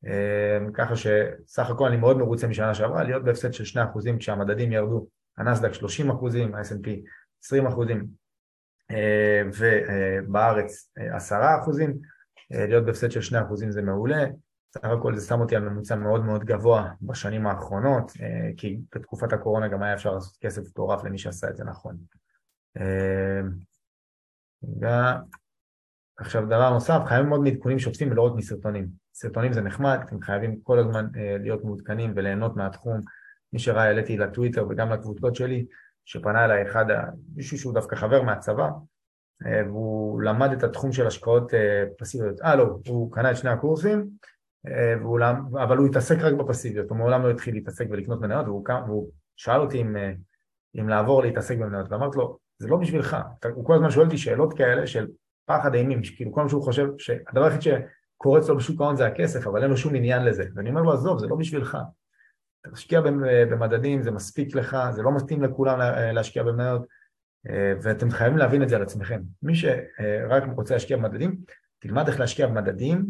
אמ, ככה שסך הכל אני מאוד מרוצה משנה שעברה, להיות בהפסד של 2% כשהמדדים ירדו, הנסדק 30 ה snp 20 ובארץ 10 אה, להיות בהפסד של 2 זה מעולה, סך הכל זה שם אותי על ממוצע מאוד מאוד גבוה בשנים האחרונות, אה, כי בתקופת הקורונה גם היה אפשר לעשות כסף מטורף למי שעשה את זה נכון. אמ, עכשיו דבר נוסף, חייבים ללמוד מעדכונים שוטפים ולא רק מסרטונים. סרטונים זה נחמד, אתם חייבים כל הזמן אה, להיות מעודכנים וליהנות מהתחום. מי שראה העליתי לטוויטר וגם לקבוצות שלי, שפנה אליי אחד, מישהו שהוא דווקא חבר מהצבא, אה, והוא למד את התחום של השקעות אה, פסיביות. אה לא, הוא קנה את שני הקורסים, והוא, אבל הוא התעסק רק בפסיביות, הוא מעולם לא התחיל להתעסק ולקנות מניות, והוא, והוא שאל אותי אם, אם לעבור להתעסק במניות, ואמרתי לו, זה לא בשבילך, הוא כל הזמן שואל אותי שאלות כאלה של פחד אימים, כאילו כל מה שהוא חושב שהדבר היחיד שקורץ לו בשוק ההון זה הכסף, אבל אין לו שום עניין לזה. ואני אומר לו, עזוב, זה לא בשבילך. תשקיע במדדים, זה מספיק לך, זה לא מתאים לכולם להשקיע במניות, ואתם חייבים להבין את זה על עצמכם. מי שרק רוצה להשקיע במדדים, תלמד איך להשקיע במדדים,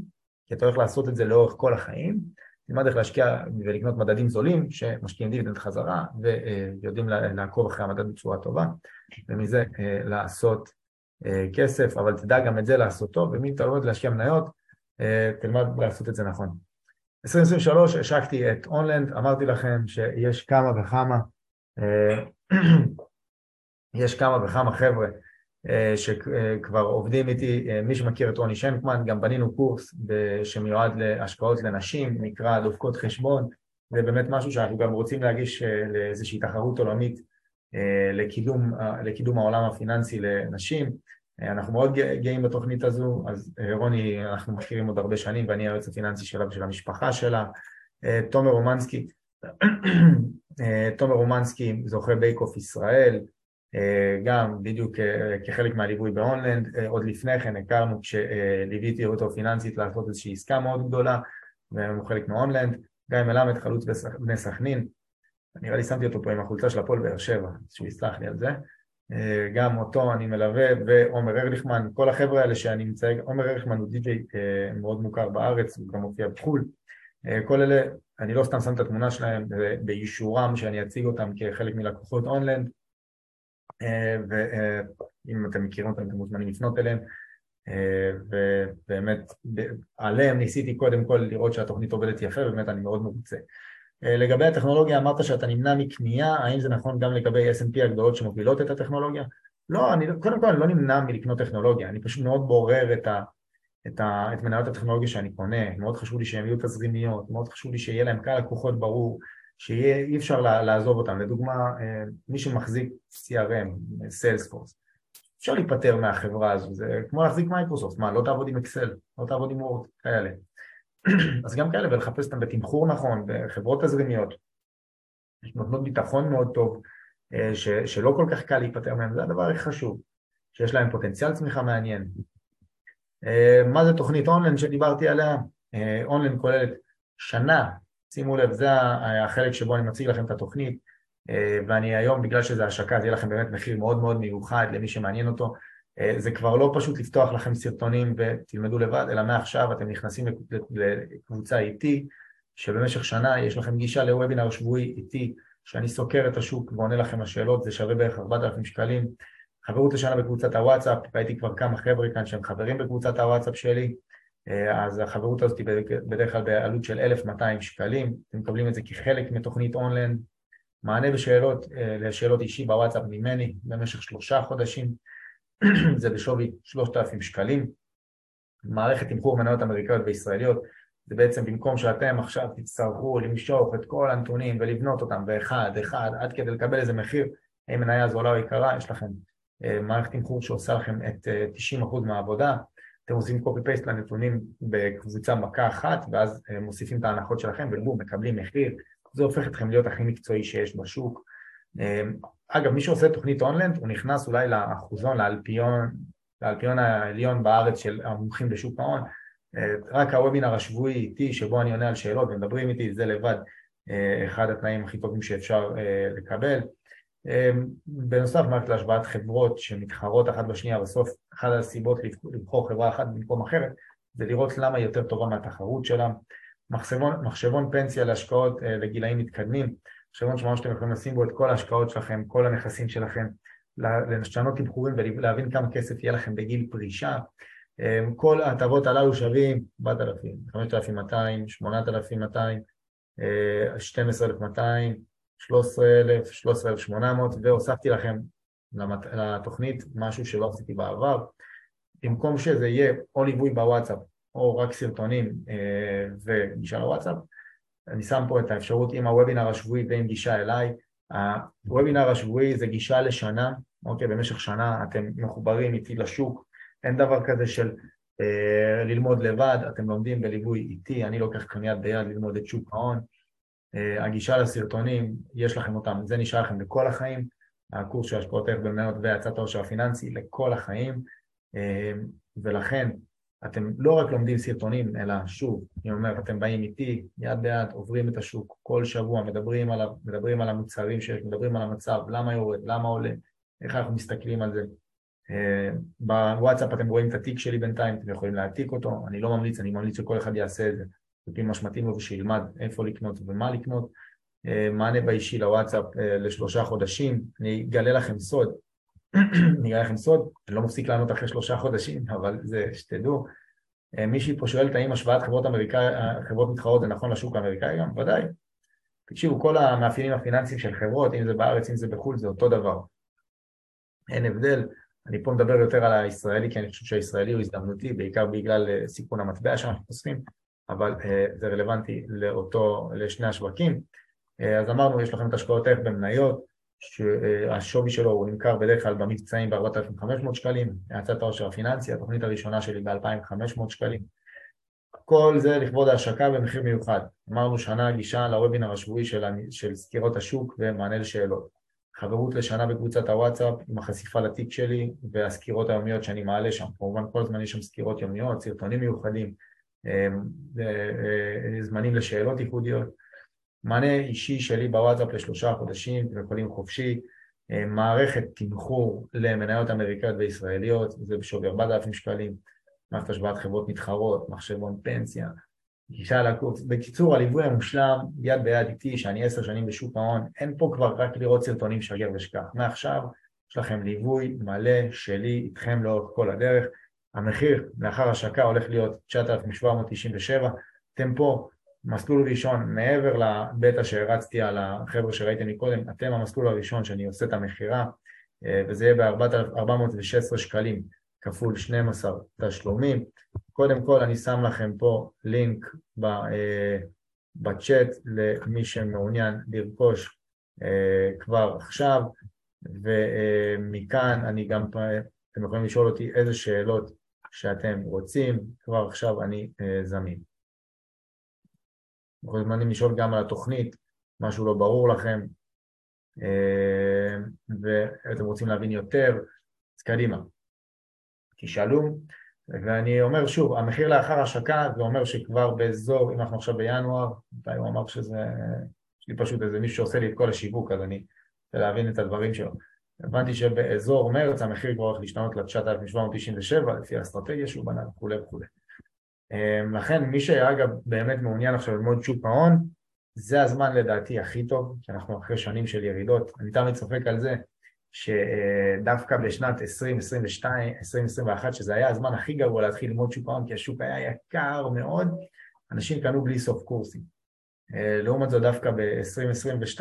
כי אתה הולך לעשות את זה לאורך כל החיים, תלמד איך להשקיע ולקנות מדדים זולים שמשקיעים דיבידנד חזרה ויודעים לעקוב אחרי המדד בצורה טובה, ומזה לעשות אה, כסף, אבל תדע גם את זה לעשות טוב, ומי אתה אוהב להשקיע מניות, אה, תלמד לעשות את זה נכון. 2023 השקתי את אונלנד, אמרתי לכם שיש כמה וכמה, אה, יש כמה וכמה חבר'ה שכבר עובדים איתי, מי שמכיר את רוני שנקמן, גם בנינו קורס שמיועד להשקעות לנשים, נקרא דופקות חשבון, זה באמת משהו שאנחנו גם רוצים להגיש לאיזושהי תחרות עולמית לקידום, לקידום העולם הפיננסי לנשים. אנחנו מאוד גאים בתוכנית הזו, אז אה, רוני, אנחנו מכירים עוד הרבה שנים ואני היועץ הפיננסי שלה ושל המשפחה שלה. אה, תומר רומנסקי, אה, תומר רומנסקי זוכה בייק אוף ישראל, גם בדיוק כחלק מהליווי בהונלנד, עוד לפני כן הכרנו כשליוויתי אותו פיננסית לעשות איזושהי עסקה מאוד גדולה והוא חלק מהונלנד, גיא מלמד, חלוץ בני סכנין, נראה לי שמתי אותו פה עם החולצה של הפועל באר שבע, שהוא יסלח לי על זה, אה, גם אותו אני מלווה, ועומר ארליכמן, כל החבר'ה האלה שאני מצייג, עומר ארליכמן הוא די.ג'יי אה, מאוד מוכר בארץ, הוא גם מופיע בחו"ל, אה, כל אלה, אני לא סתם שם את התמונה שלהם באישורם שאני אציג אותם כחלק מלקוחות אונלנד, ואם אתם מכירים אותם אתם מוזמנים לפנות אליהם, ובאמת עליהם ניסיתי קודם כל לראות שהתוכנית עובדת יפה, ובאמת אני מאוד מרוצה. אה, לגבי הטכנולוגיה אמרת שאתה נמנע מקנייה, האם זה נכון גם לגבי S&P הגדולות שמובילות את הטכנולוגיה? לא, אני, קודם כל אני לא נמנע מלקנות טכנולוגיה, אני פשוט מאוד בורר את, ה, את, ה, את מניות הטכנולוגיה שאני קונה, מאוד חשוב לי שהן יהיו תזרימיות, מאוד חשוב לי שיהיה להם קהל לקוחות ברור, שאי אפשר לעזוב אותם, לדוגמה אה, מי שמחזיק CRM, Salesforce, אפשר להיפטר מהחברה הזו, זה כמו להחזיק מייקרוסופט, מה לא תעבוד עם אקסל, לא תעבוד עם וורד, כאלה אז גם כאלה, ולחפש אותם בתמחור נכון, בחברות תזרימיות, נותנות ביטחון מאוד טוב, אה, ש, שלא כל כך קל להיפטר מהם, זה הדבר הכי חשוב, שיש להם פוטנציאל צמיחה מעניין. אה, מה זה תוכנית אונליין שדיברתי עליה? אונליין כוללת שנה, שימו לב, זה החלק שבו אני מציג לכם את התוכנית, ואני היום, בגלל שזה השקה, זה יהיה לכם באמת מחיר מאוד מאוד מיוחד למי שמעניין אותו, אה, זה כבר לא פשוט לפתוח לכם סרטונים ותלמדו לבד, אלא מעכשיו אתם נכנסים לקבוצה איתי, שבמשך שנה יש לכם גישה לוובינר שבועי איתי, שאני סוקר את השוק ועונה לכם לשאלות, זה שווה בערך 4,000 שקלים. חברות לשנה בקבוצת הוואטסאפ, ראיתי כבר כמה חבר'ה כאן שהם חברים בקבוצת הוואטסאפ שלי, אה, אז החברות הזאת היא בדרך כלל בעלות של 1,200 שקלים, אתם מקבלים את זה כחלק מתוכנית אונליין, מענה בשאלות, אה, לשאלות אישי בוואטסאפ ממני במשך שלושה חודשים, זה בשווי 3,000 שקלים. מערכת תמחור מניות אמריקאיות וישראליות, זה בעצם במקום שאתם עכשיו תצטרכו למשוך את כל הנתונים ולבנות אותם באחד, אחד, עד כדי לקבל איזה מחיר, האם מניה זולה או יקרה, יש לכם אה, מערכת תמחור שעושה לכם את 90% אה, מהעבודה, אתם עושים קופי פייסט לנתונים בקבוצה מכה אחת, ואז אה, מוסיפים את ההנחות שלכם ובום, מקבלים מחיר, זה הופך אתכם להיות הכי מקצועי שיש בשוק. אגב, מי שעושה תוכנית אונלנד, הוא נכנס אולי לאחוזון, לאלפיון, לאלפיון העליון בארץ של המומחים בשוק ההון. אה, רק הוובינר השבועי איתי, שבו אני עונה על שאלות ומדברים איתי, זה לבד אה, אחד התנאים הכי טובים שאפשר אה, לקבל. בנוסף, מערכת להשוואת חברות שמתחרות אחת בשנייה, בסוף אחת הסיבות לבחור חברה אחת במקום אחרת, זה לראות למה היא יותר טובה מהתחרות שלה. מחשבון, מחשבון פנסיה להשקעות לגילאים מתקדמים, מחשבון שממש שאתם יכולים לשים בו את כל ההשקעות שלכם, כל הנכסים שלכם, לשנות תמחורים ולהבין כמה כסף יהיה לכם בגיל פרישה. אמ, כל ההטבות הללו שווים 4,000, 5,200, 8,200, 12,200, 13,000, 13,800 והוספתי לכם לתוכנית משהו שלא עשיתי בעבר. במקום שזה יהיה או ליווי בוואטסאפ או רק סרטונים אה, וגישה לוואטסאפ, אני שם פה את האפשרות עם הוובינר השבועי ועם גישה אליי. הוובינר השבועי זה גישה לשנה, אוקיי, במשך שנה אתם מחוברים איתי לשוק, אין דבר כזה של אה, ללמוד לבד, אתם לומדים בליווי איתי, אני לוקח כאן יד ביד ללמוד את שוק ההון. אה, הגישה לסרטונים, יש לכם אותם, זה נשאר לכם לכל החיים, הקורס של השפעות ערך במניות והצעת העושר הפיננסי לכל החיים, אה, ולכן אתם לא רק לומדים סרטונים, אלא שוב, אני אומר, אתם באים איתי, יד ביד, עוברים את השוק כל שבוע, מדברים על, מדברים על המוצרים שיש, מדברים על המצב, למה יורד, למה עולה, איך אנחנו מסתכלים על זה. אה, בוואטסאפ אתם רואים את התיק שלי בינתיים, אתם יכולים להעתיק אותו, אני לא ממליץ, אני ממליץ שכל אחד יעשה את זה, לפי מה שמתאים לו ושילמד איפה לקנות ומה לקנות. אה, מענה באישי לוואטסאפ אה, לשלושה חודשים, אני אגלה לכם סוד, אני אגלה לכם סוד, אני לא מפסיק לענות אחרי שלושה חודשים, אבל זה שתדעו. אה, מישהי פה שואלת האם השוואת חברות אמריקאי, חברות מתחרות זה נכון לשוק האמריקאי גם? ודאי. תקשיבו, כל המאפיינים הפיננסיים של חברות, אם זה בארץ, אם זה בחו"ל, זה אותו דבר. אין הבדל. אני פה מדבר יותר על הישראלי, כי אני חושב שהישראלי הוא הזדמנותי, בעיקר בגלל סיכון המטבע שאנחנו חושפים, אבל uh, זה רלוונטי לאותו, לשני השווקים. Uh, אז אמרנו, יש לכם את השקעות ערך במניות, שהשווי שלו הוא נמכר בדרך כלל במבצעים ב-4,500 שקלים, האצת העושר הפיננסי, התוכנית הראשונה שלי ב-2,500 שקלים. כל זה לכבוד ההשקה במחיר מיוחד. אמרנו שנה גישה לוובינר השבועי של, של סקירות השוק ומענה לשאלות. חברות לשנה בקבוצת הוואטסאפ עם החשיפה לתיק שלי והסקירות היומיות שאני מעלה שם. כמובן כל הזמן יש שם סקירות יומיות, סרטונים מיוחדים, אה, אה, זמנים לשאלות ייחודיות. מענה אישי שלי בוואטסאפ לשלושה חודשים, אתם יכולים חופשי, מערכת תמחור למניות אמריקאיות וישראליות, זה בשווי 4,000 שקלים, מערכת השוואת חברות מתחרות, מחשבון פנסיה, גישה לקורס. בקיצור, הליווי המושלם, יד ביד איתי, שאני עשר שנים בשוק ההון, אין פה כבר רק לראות סרטונים שגר ושכח. מעכשיו יש לכם ליווי מלא שלי איתכם לאורך כל הדרך. המחיר לאחר השקה הולך להיות 9,797, אתם פה מסלול ראשון מעבר לבטא שהרצתי על החבר'ה שראיתם מקודם, אתם המסלול הראשון שאני עושה את המכירה אה, וזה יהיה ב-416 שקלים כפול 12 תשלומים. קודם כל אני שם לכם פה לינק אה, בצ'אט למי שמעוניין לרכוש אה, כבר עכשיו ומכאן אני גם, אתם יכולים לשאול אותי איזה שאלות שאתם רוצים, כבר עכשיו אני זמין. אתם מוזמנים לשאול גם על התוכנית, משהו לא ברור לכם, אה, ואתם רוצים להבין יותר, אז קדימה, תשאלו. ואני אומר שוב, המחיר לאחר השקה זה אומר שכבר באזור, אם אנחנו עכשיו בינואר, מתי הוא אמר שזה, יש לי פשוט איזה מישהו שעושה לי את כל השיווק, אז אני רוצה להבין את הדברים שלו. הבנתי שבאזור מרץ המחיר כבר הולך להשתנות ל-9,797 לפי האסטרטגיה שהוא בנה וכולי וכולי. אמ, לכן מי שאגב באמת מעוניין עכשיו ללמוד שוק ההון, זה הזמן לדעתי הכי טוב, כי אנחנו אחרי שנים של ירידות. אני תמיד צוחק על זה שדווקא בשנת 2022, 2021, שזה היה הזמן הכי גרוע להתחיל ללמוד שוק ההון, כי השוק היה יקר מאוד, אנשים קנו בלי סוף קורסים. אה, לעומת זאת דווקא ב-2022,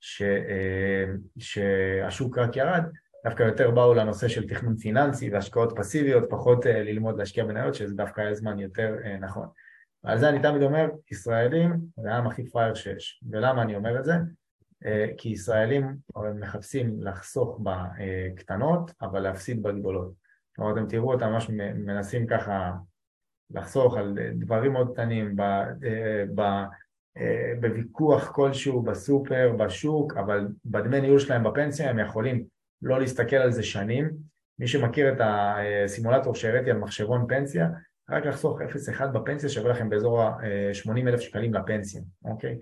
ש, אה, שהשוק רק ירד, דווקא יותר באו לנושא של תכנון פיננסי והשקעות פסיביות, פחות אה, ללמוד להשקיע בניות, שזה דווקא היה זמן יותר אה, נכון. ועל זה אני תמיד אומר, ישראלים זה העם הכי פראייר שיש. ולמה אני אומר את זה? כי ישראלים מחפשים לחסוך בקטנות, אבל להפסיד בגדולות. זאת אומרת, אתם תראו אותם ממש מנסים ככה לחסוך על דברים מאוד קטנים, בוויכוח כלשהו בסופר, בשוק, אבל בדמי ניהול שלהם בפנסיה הם יכולים לא להסתכל על זה שנים. מי שמכיר את הסימולטור שהראיתי על מחשבון פנסיה, רק לחסוך 0.1 בפנסיה שווה לכם באזור ה-80 אלף שקלים לפנסיה, אוקיי?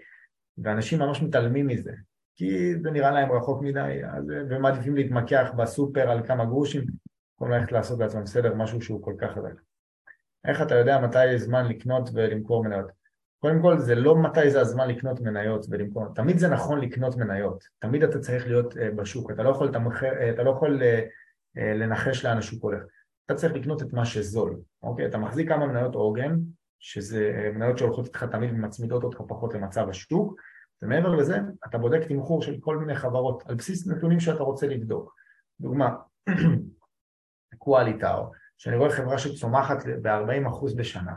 ואנשים ממש מתעלמים מזה, כי זה נראה להם רחוק מדי, אז, ומעדיפים להתמקח בסופר על כמה גרושים, במקום ללכת לעשות לעצמם סדר משהו שהוא כל כך חזק. איך אתה יודע מתי זמן לקנות ולמכור מניות? קודם כל זה לא מתי זה הזמן לקנות מניות ולמכור, תמיד זה נכון לקנות מניות, תמיד אתה צריך להיות uh, בשוק, אתה לא יכול, תמחר, uh, אתה לא יכול uh, לנחש לאן השוק הולך, אתה צריך לקנות את מה שזול, אוקיי? אתה מחזיק כמה מניות עוגן, שזה מניות שהולכות איתך תמיד ומצמידות אותך פחות למצב השוק, ומעבר לזה אתה בודק תמחור של כל מיני חברות על בסיס נתונים שאתה רוצה לבדוק, דוגמה, קואליטאו, שאני רואה חברה שצומחת ב-40% בשנה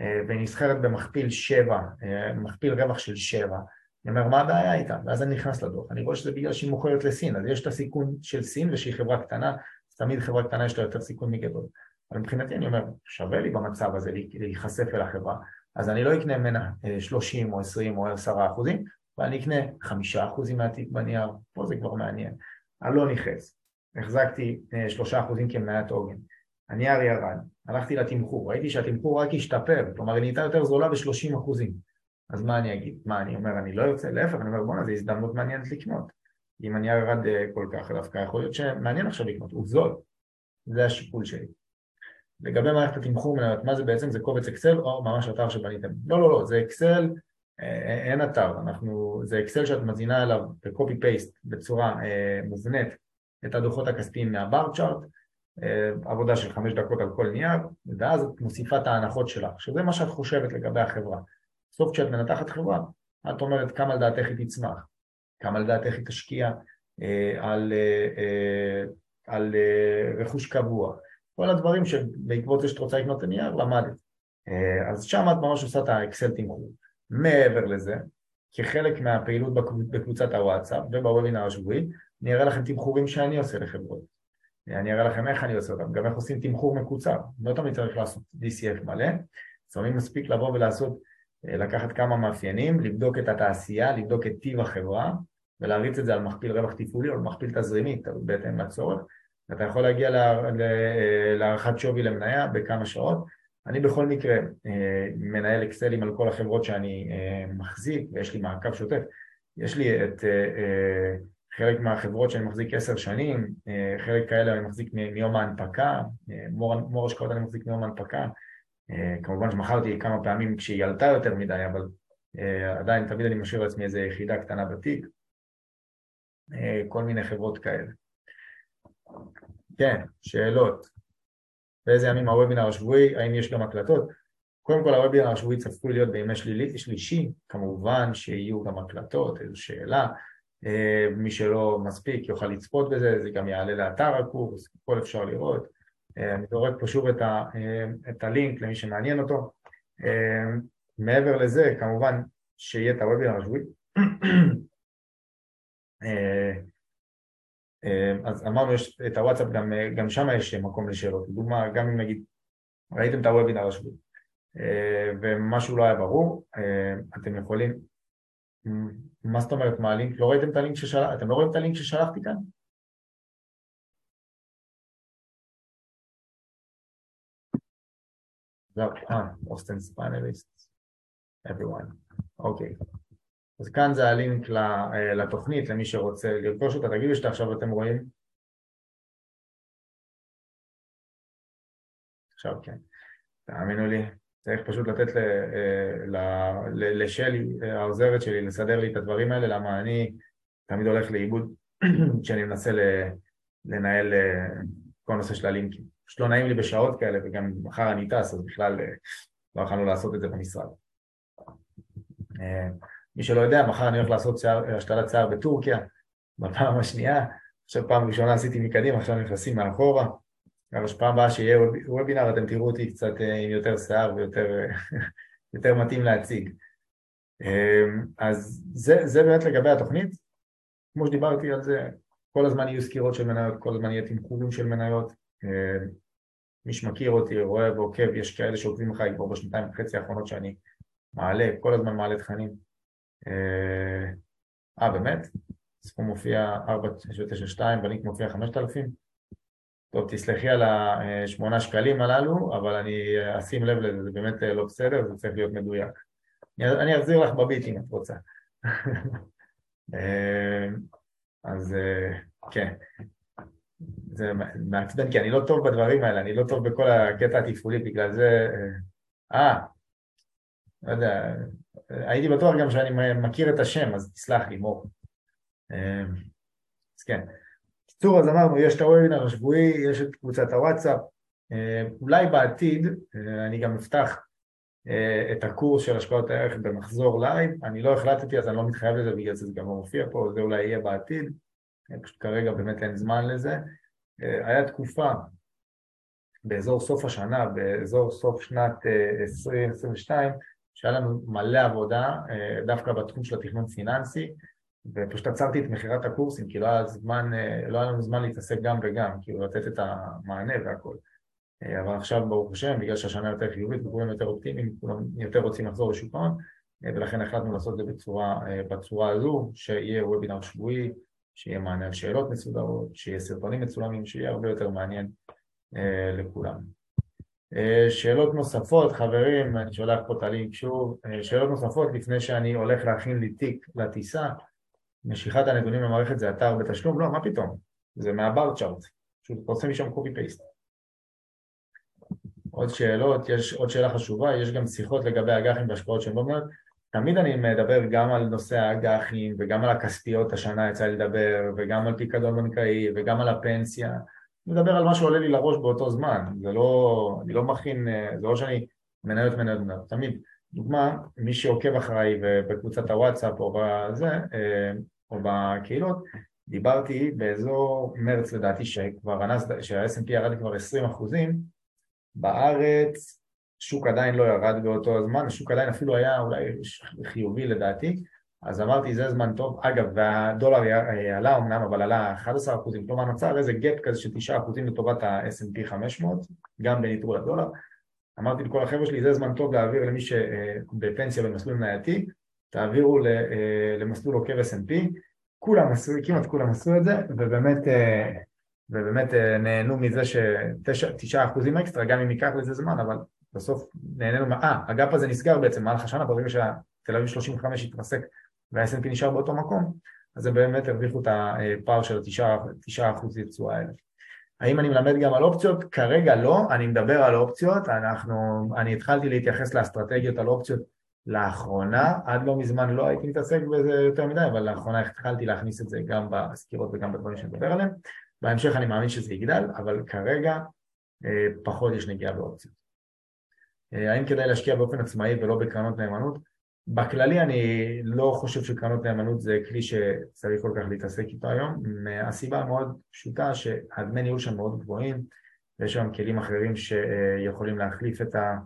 אה, והיא נסחרת במכפיל 7, אה, מכפיל רווח של 7, אני אומר מה הבעיה איתה? ואז אני נכנס לדוח, אני רואה שזה בגלל שהיא מוכרת לסין, אז יש את הסיכון של סין ושהיא חברה קטנה, אז תמיד חברה קטנה יש לה יותר סיכון מגדול. אבל מבחינתי אני אומר, שווה לי במצב הזה להיחשף אל החברה, אז אני לא אקנה ממנה 30 אה, או 20 או 10 אחוזים, ואני אקנה 5 אחוזים מהתיק בנייר, פה זה כבר מעניין. אני לא נכנס, החזקתי 3 אחוזים כמניית עוגן. הנייר ירד, הלכתי לתמחור, ראיתי שהתמחור רק השתפר, כלומר היא נהייתה יותר זולה ב-30 אחוזים. אז מה אני אגיד? מה אני אומר, אני לא יוצא, להפך, אני אומר בואנה זו הזדמנות מעניינת לקנות. אם הנייר ירד אה, כל כך דווקא יכול להיות שמעניין עכשיו לקנות, הוא זול. זה השיקול שלי. לגבי מערכת התמחור מניות, מה זה בעצם? זה קובץ אקסל או ממש אתר שבניתם? לא, לא, לא, זה אקסל, אה, אין אתר, אנחנו, זה אקסל שאת מזינה עליו בקופי פייסט בצורה אה, מובנית את הדוחות הכספיים מהבר צ'ארט, אה, עבודה של חמש דקות על כל נייר, ואז את מוסיפה את ההנחות שלך, שזה מה שאת חושבת לגבי החברה. בסוף כשאת מנתחת חברה, את אומרת כמה לדעתך היא תצמח, כמה לדעתך היא תשקיע אה, על, אה, על רכוש קבוע, כל הדברים שבעקבות זה שאת רוצה לקנות את הנייר, למדת. אז שם את ממש עושה את האקסל תמחור. מעבר לזה, כחלק מהפעילות בקבוצת הוואטסאפ ובוובינר השבועי, אני אראה לכם תמחורים שאני עושה לחברות. אני אראה לכם איך אני עושה אותם, גם איך עושים תמחור מקוצר, לא תמיד צריך לעשות DCF מלא, לפעמים מספיק לבוא ולעשות, אה, לקחת כמה מאפיינים, לבדוק את התעשייה, לבדוק את טיב החברה ולהריץ את זה על מכפיל רווח תפעולי או על מכפיל תזרימי, בהתאם לצורך, ואתה יכול להגיע להערכת שווי למניה בכמה שעות. אני בכל מקרה אה, מנהל אקסלים על כל החברות שאני אה, מחזיק ויש לי מעקב שוטף, יש לי את חלק מהחברות שאני מחזיק עשר שנים, חלק כאלה אני מחזיק מיום ההנפקה, מור, מור השקעות אני מחזיק מיום ההנפקה, כמובן שמכרתי כמה פעמים כשהיא עלתה יותר מדי, אבל עדיין תמיד אני משאיר לעצמי איזו יחידה קטנה בתיק, כל מיני חברות כאלה. כן, שאלות. באיזה ימים הוובינר השבועי, האם יש גם הקלטות? קודם כל הוובינר השבועי צפוי להיות בימי שלישי, כמובן שיהיו גם הקלטות, איזו שאלה, אה, מי שלא מספיק יוכל לצפות בזה, זה גם יעלה לאתר הקורס, הכל אפשר לראות. אה, אני זורק פה שוב את, ה, אה, את הלינק למי שמעניין אותו. מעבר לזה, כמובן שיהיה את הוובינר השבועי. אז אמרנו יש את הוואטסאפ, גם, גם שם יש מקום לשאלות. לדוגמה, גם אם נגיד ראיתם את הוובינר השבועי ומשהו לא היה ברור, אתם יכולים מה זאת אומרת מה הלינק? לא ראיתם את הלינק ששלחתי? אתם לא רואים את הלינק ששלחתי כאן? זהו, אה, אוסטן ספאנליסט, everyone, אוקיי. אז כאן זה הלינק אה, לתוכנית, למי שרוצה לרכוש אותה, תגידו שאתה עכשיו אתם רואים. עכשיו כן, תאמינו לי, צריך פשוט לתת אה, לשלי, העוזרת שלי, לסדר לי את הדברים האלה, למה אני תמיד הולך לאיבוד כשאני מנסה לנהל אה, כל הנושא של הלינקים. פשוט לא נעים לי בשעות כאלה, וגם מחר אני טס, אז בכלל אה, לא יכולנו לעשות את זה במשרד. מי שלא יודע, מחר אני הולך לעשות השתלת שיער בטורקיה, בפעם השנייה, עכשיו פעם ראשונה עשיתי מקדימה, עכשיו נכנסים מאחורה. גם שפעם הבאה שיהיה וובינר אתם תראו אותי קצת אה, עם יותר שיער ויותר יותר מתאים להציג. אמ, אז זה, זה באמת לגבי התוכנית, כמו שדיברתי על זה, כל הזמן יהיו סקירות של מניות, כל הזמן יהיה תמחורים של מניות, אמ, מי שמכיר אותי, רואה ועוקב, יש כאלה שעוקבים אחריי כבר בשנתיים וחצי האחרונות שאני מעלה, כל הזמן מעלה תכנים. אמ, אה, באמת? סכום מופיע 492, בלינק מופיע 5,000? טוב, תסלחי על השמונה שקלים הללו, אבל אני אשים לב לזה, זה באמת לא בסדר, זה צריך להיות מדויק. אני אחזיר לך בביט אם את רוצה. אז כן, זה מעצבן, כי אני לא טוב בדברים האלה, אני לא טוב בכל הקטע התפעולי, בגלל זה... אה, לא יודע, הייתי בטוח גם שאני מכיר את השם, אז תסלח לי, מור. אז כן. בקיצור, אז אמרנו, יש את הוובינר השבועי, יש את קבוצת הוואטסאפ, אה, אולי בעתיד אה, אני גם אפתח אה, את הקורס של השקעות הערך במחזור live, אני לא החלטתי אז אני לא מתחייב לזה בגלל זה גם לא מופיע פה, זה אולי יהיה בעתיד, פשוט כרגע באמת אין זמן לזה. היה תקופה באזור סוף השנה, באזור סוף שנת 2022, שהיה לנו מלא עבודה דווקא בתחום של התכנון פיננסי, ופשוט עצרתי את מכירת הקורסים, כי לא היה זמן, אה, לא היה לנו זמן להתעסק גם וגם, כאילו לתת את המענה והכל. אה, אבל עכשיו ברוך השם, בגלל שהשנה יותר חיובית וכולם יותר אופטימיים, כולם יותר רוצים לחזור לשוק ההון, אה, ולכן החלטנו לעשות את זה בצורה, בצורה הזו, שיהיה וובינר שבועי, שיהיה מענה על שאלות מסודרות, שיהיה סרטונים מצולמים, שיהיה הרבה יותר מעניין לכולם. שאלות נוספות, חברים, אני שולח פה את הלינק שוב, שאלות נוספות לפני שאני הולך להכין לי תיק לטיסה, משיכת הנתונים למערכת זה אתר בתשלום? לא, מה פתאום? זה מהבר צ'ארט, פשוט עושה משם קופי פייסט. עוד שאלות, יש עוד שאלה חשובה, יש גם שיחות לגבי אג"חים והשקעות שהן לא מניות. תמיד אני מדבר גם על נושא האג"חים וגם על הכספיות השנה יצא לי לדבר וגם על פיקדון בנקאי וגם על הפנסיה. אני מדבר על מה שעולה לי לראש באותו זמן, זה לא, אני לא מכין, זה לא שאני מניות מניות מניות, תמיד דוגמה, מי שעוקב אחריי בקבוצת הוואטסאפ או בזה, אה, או בקהילות, דיברתי באזור מרץ לדעתי שכבר שה-S&P ירד כבר 20 אחוזים, בארץ שוק עדיין לא ירד באותו הזמן, השוק עדיין אפילו היה אולי חיובי לדעתי, אז אמרתי זה זמן טוב, אגב והדולר עלה אמנם אבל עלה 11 אחוזים, כלומר נוצר איזה gap כזה של 9 אחוזים לטובת ה-S&P 500, גם בניטרול הדולר, אמרתי לכל החבר'ה שלי, זה זמן טוב להעביר למי שבפנסיה במסלול מנייתי, תעבירו אה, למסלול עוקב S&P, כולם עשו, כמעט כולם עשו את זה, ובאמת, אה, ובאמת אה, נהנו מזה שתשעה אחוזים אקסטרה, גם אם ייקח לזה זמן, אבל בסוף נהנינו, אה, הגאפ הזה נסגר בעצם במהלך השנה, ברגע שהתל אביב 35 התרסק וה-S&P נשאר באותו מקום, אז הם באמת הרוויחו את הפער של התשעה אחוז יצוא האלה. האם אני מלמד גם על אופציות? כרגע לא, אני מדבר על אופציות, אנחנו, אני התחלתי להתייחס לאסטרטגיות על אופציות לאחרונה, עד לא מזמן לא הייתי מתעסק בזה יותר מדי, אבל לאחרונה התחלתי להכניס את זה גם בסקירות וגם בדברים שאני מדבר עליהם. בהמשך אני מאמין שזה יגדל, אבל כרגע אה, פחות יש נגיעה באופציות. אה, האם כדאי להשקיע באופן עצמאי ולא בקרנות נאמנות? בכללי אני לא חושב שקרנות נאמנות זה כלי שצריך כל כך להתעסק איתו היום, מהסיבה המאוד פשוטה שהדמי ניהול שם מאוד גבוהים ויש שם כלים אחרים שיכולים להחליף את ה...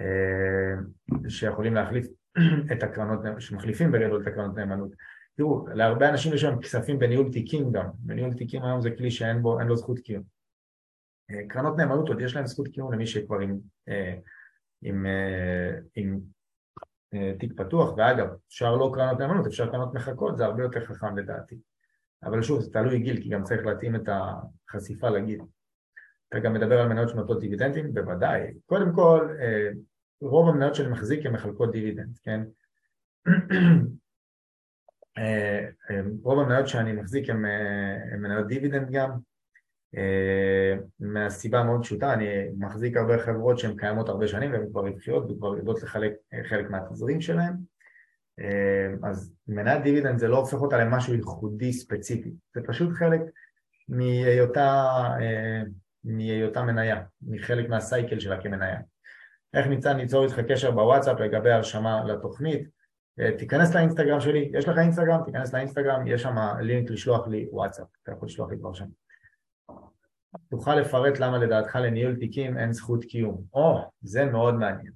אה, שיכולים להחליף את הקרנות, שמחליפים בגדול את הקרנות נאמנות. תראו, להרבה אנשים יש שם כספים בניהול תיקים גם, בניהול תיקים היום זה כלי שאין בו, לו זכות קיום. אה, קרנות נאמנות עוד יש להם זכות קיום למי שכבר עם, אה, עם, עם תיק פתוח, ואגב, אפשר לא קרנות נאמנות, אפשר קרנות מחכות, זה הרבה יותר חכם לדעתי. אבל שוב, זה תלוי גיל, כי גם צריך להתאים את החשיפה לגיל. אתה גם מדבר על מניות שנותנות דיבידנדים? בוודאי. קודם כל, אה, רוב המניות שאני מחזיק הן מחלקות דיבידנד, כן? אה, אה, רוב המניות שאני מחזיק הן מניות דיבידנד גם, מהסיבה מאוד פשוטה, אני מחזיק הרבה חברות שהן קיימות הרבה שנים והן כבר רווחיות וכבר יודעות לחלק חלק מהתזרים שלהן אז מניית דיבידנד זה לא הופך אותה למשהו ייחודי ספציפי, זה פשוט חלק מהיותה מהיותה מניה, מחלק מהסייקל שלה כמניה. איך ניתן ליצור איתך קשר בוואטסאפ לגבי הרשמה לתוכנית? אה, תיכנס לאינסטגרם שלי, יש לך אינסטגרם? תיכנס לאינסטגרם, יש שם לינק לשלוח לי וואטסאפ, אתה יכול לשלוח לי כבר שם. תוכל לפרט למה לדעתך לניהול תיקים אין זכות קיום. או, זה מאוד מעניין.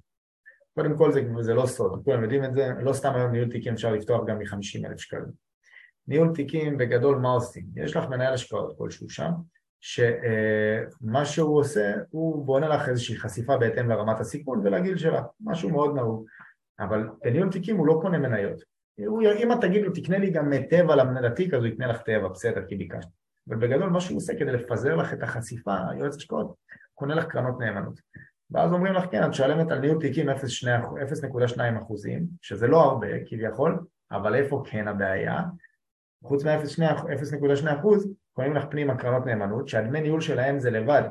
קודם כל זה, זה לא סוד, כולם יודעים את זה, לא סתם היום ניהול תיקים אפשר לפתוח גם מ-50 אלף שקלים. ניהול תיקים בגדול מה עושים? יש לך מנהל השקעות כלשהו שם, שמה שהוא עושה, הוא בונה לך איזושהי חשיפה בהתאם לרמת הסיכון ולגיל שלה, משהו מאוד נהוג. אבל בניהול תיקים הוא לא קונה מניות. הוא, אם את תגיד לו תקנה לי גם טבע לתיק, אז הוא יקנה לך טבע, בסדר, כי ביקשת. אבל בגדול מה שהוא עושה כדי לפזר לך את החשיפה, יועץ השקעות, קונה לך קרנות נאמנות. ואז אומרים לך כן, את משלמת על ניהול תיקים 0.2 אחוזים, שזה לא הרבה כביכול, אבל איפה כן הבעיה? חוץ מ-0.2 אחוז, קונים לך פנימה קרנות נאמנות, שהדמי ניהול שלהם זה לבד,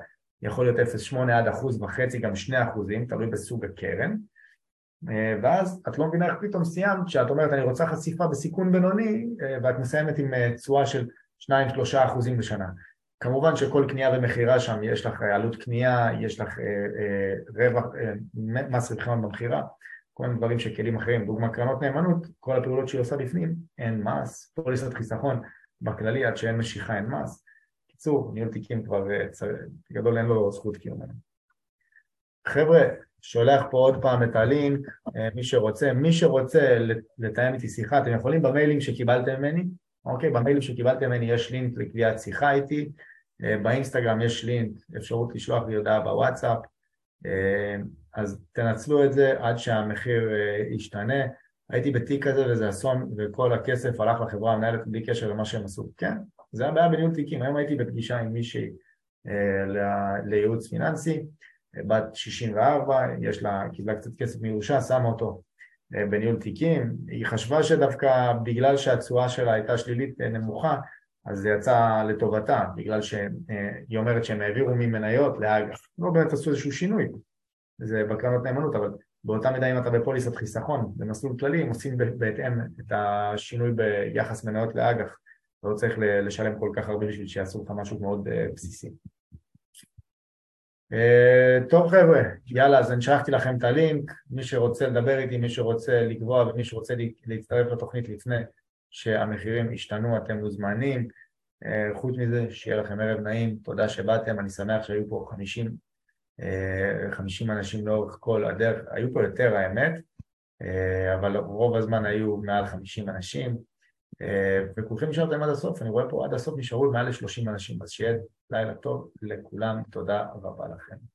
יכול להיות 0.8 עד אחוז וחצי, גם 2 אחוזים, תלוי בסוג הקרן, אה, ואז את לא מבינה איך פתאום סיימת, שאת אומרת אני רוצה חשיפה בסיכון בינוני, אה, ואת מסיימת עם אה, תשואה של 2-3 אחוזים בשנה. כמובן שכל קנייה ומכירה שם יש לך עלות קנייה, יש לך רווח, מס רווחים במכירה, כל מיני דברים שכלים אחרים, דוגמה קרנות נאמנות, כל הפעולות שהיא עושה בפנים, אין מס, פוליסת חיסכון בכללי עד שאין משיכה אין מס. קיצור, ניהול תיקים כבר אה, גדול אין לו זכות קיום. חבר'ה, שולח פה עוד פעם את הלינק, אה, מי שרוצה, מי שרוצה לתאם איתי שיחה, אתם יכולים במיילים שקיבלתם ממני, אוקיי, במיילים שקיבלתם ממני יש לינק לקביעת שיחה איתי, אה, באינסטגרם יש לינק, אפשרות לשלוח לי הודעה בוואטסאפ, אז תנצלו את זה עד שהמחיר ישתנה. הייתי בתיק כזה וזה אסון וכל הכסף הלך לחברה המנהלת בלי קשר למה שהם עשו. כן, זה הבעיה בניהול תיקים. היום הייתי בפגישה עם מישהי אה, לייעוץ פיננסי, בת 64, יש לה, קיבלה קצת כסף מירושה, שמה אותו אה, בניהול תיקים. היא חשבה שדווקא בגלל שהתשואה שלה הייתה שלילית אה, נמוכה, אז זה יצא לטובתה, בגלל שהיא אה, אומרת שהם העבירו ממניות לאג"ח. לא באמת עשו איזשהו שינוי, זה בקרנות נאמנות, אבל באותה מידה אם אתה בפוליסת חיסכון במסלול כללי, הם עושים בהתאם את השינוי ביחס מניות לאג"ח, לא צריך לשלם כל כך הרבה בשביל שיעשו לך משהו מאוד אה, בסיסי. אה, טוב חבר'ה, יאללה אז אני שלחתי לכם את הלינק, מי שרוצה לדבר איתי, מי שרוצה לקבוע ומי שרוצה להצטרף לתוכנית לפני שהמחירים ישתנו, אתם מוזמנים. אה, חוץ מזה, שיהיה לכם ערב נעים, תודה שבאתם, אני שמח שהיו פה 50 50 אנשים לאורך כל הדרך, היו פה יותר האמת, אה, אבל רוב הזמן היו מעל 50 אנשים, אה, וכולכם נשארתם עד הסוף, אני רואה פה עד הסוף נשארו מעל ל-30 אנשים, אז שיהיה לילה טוב לכולם, תודה רבה לכם.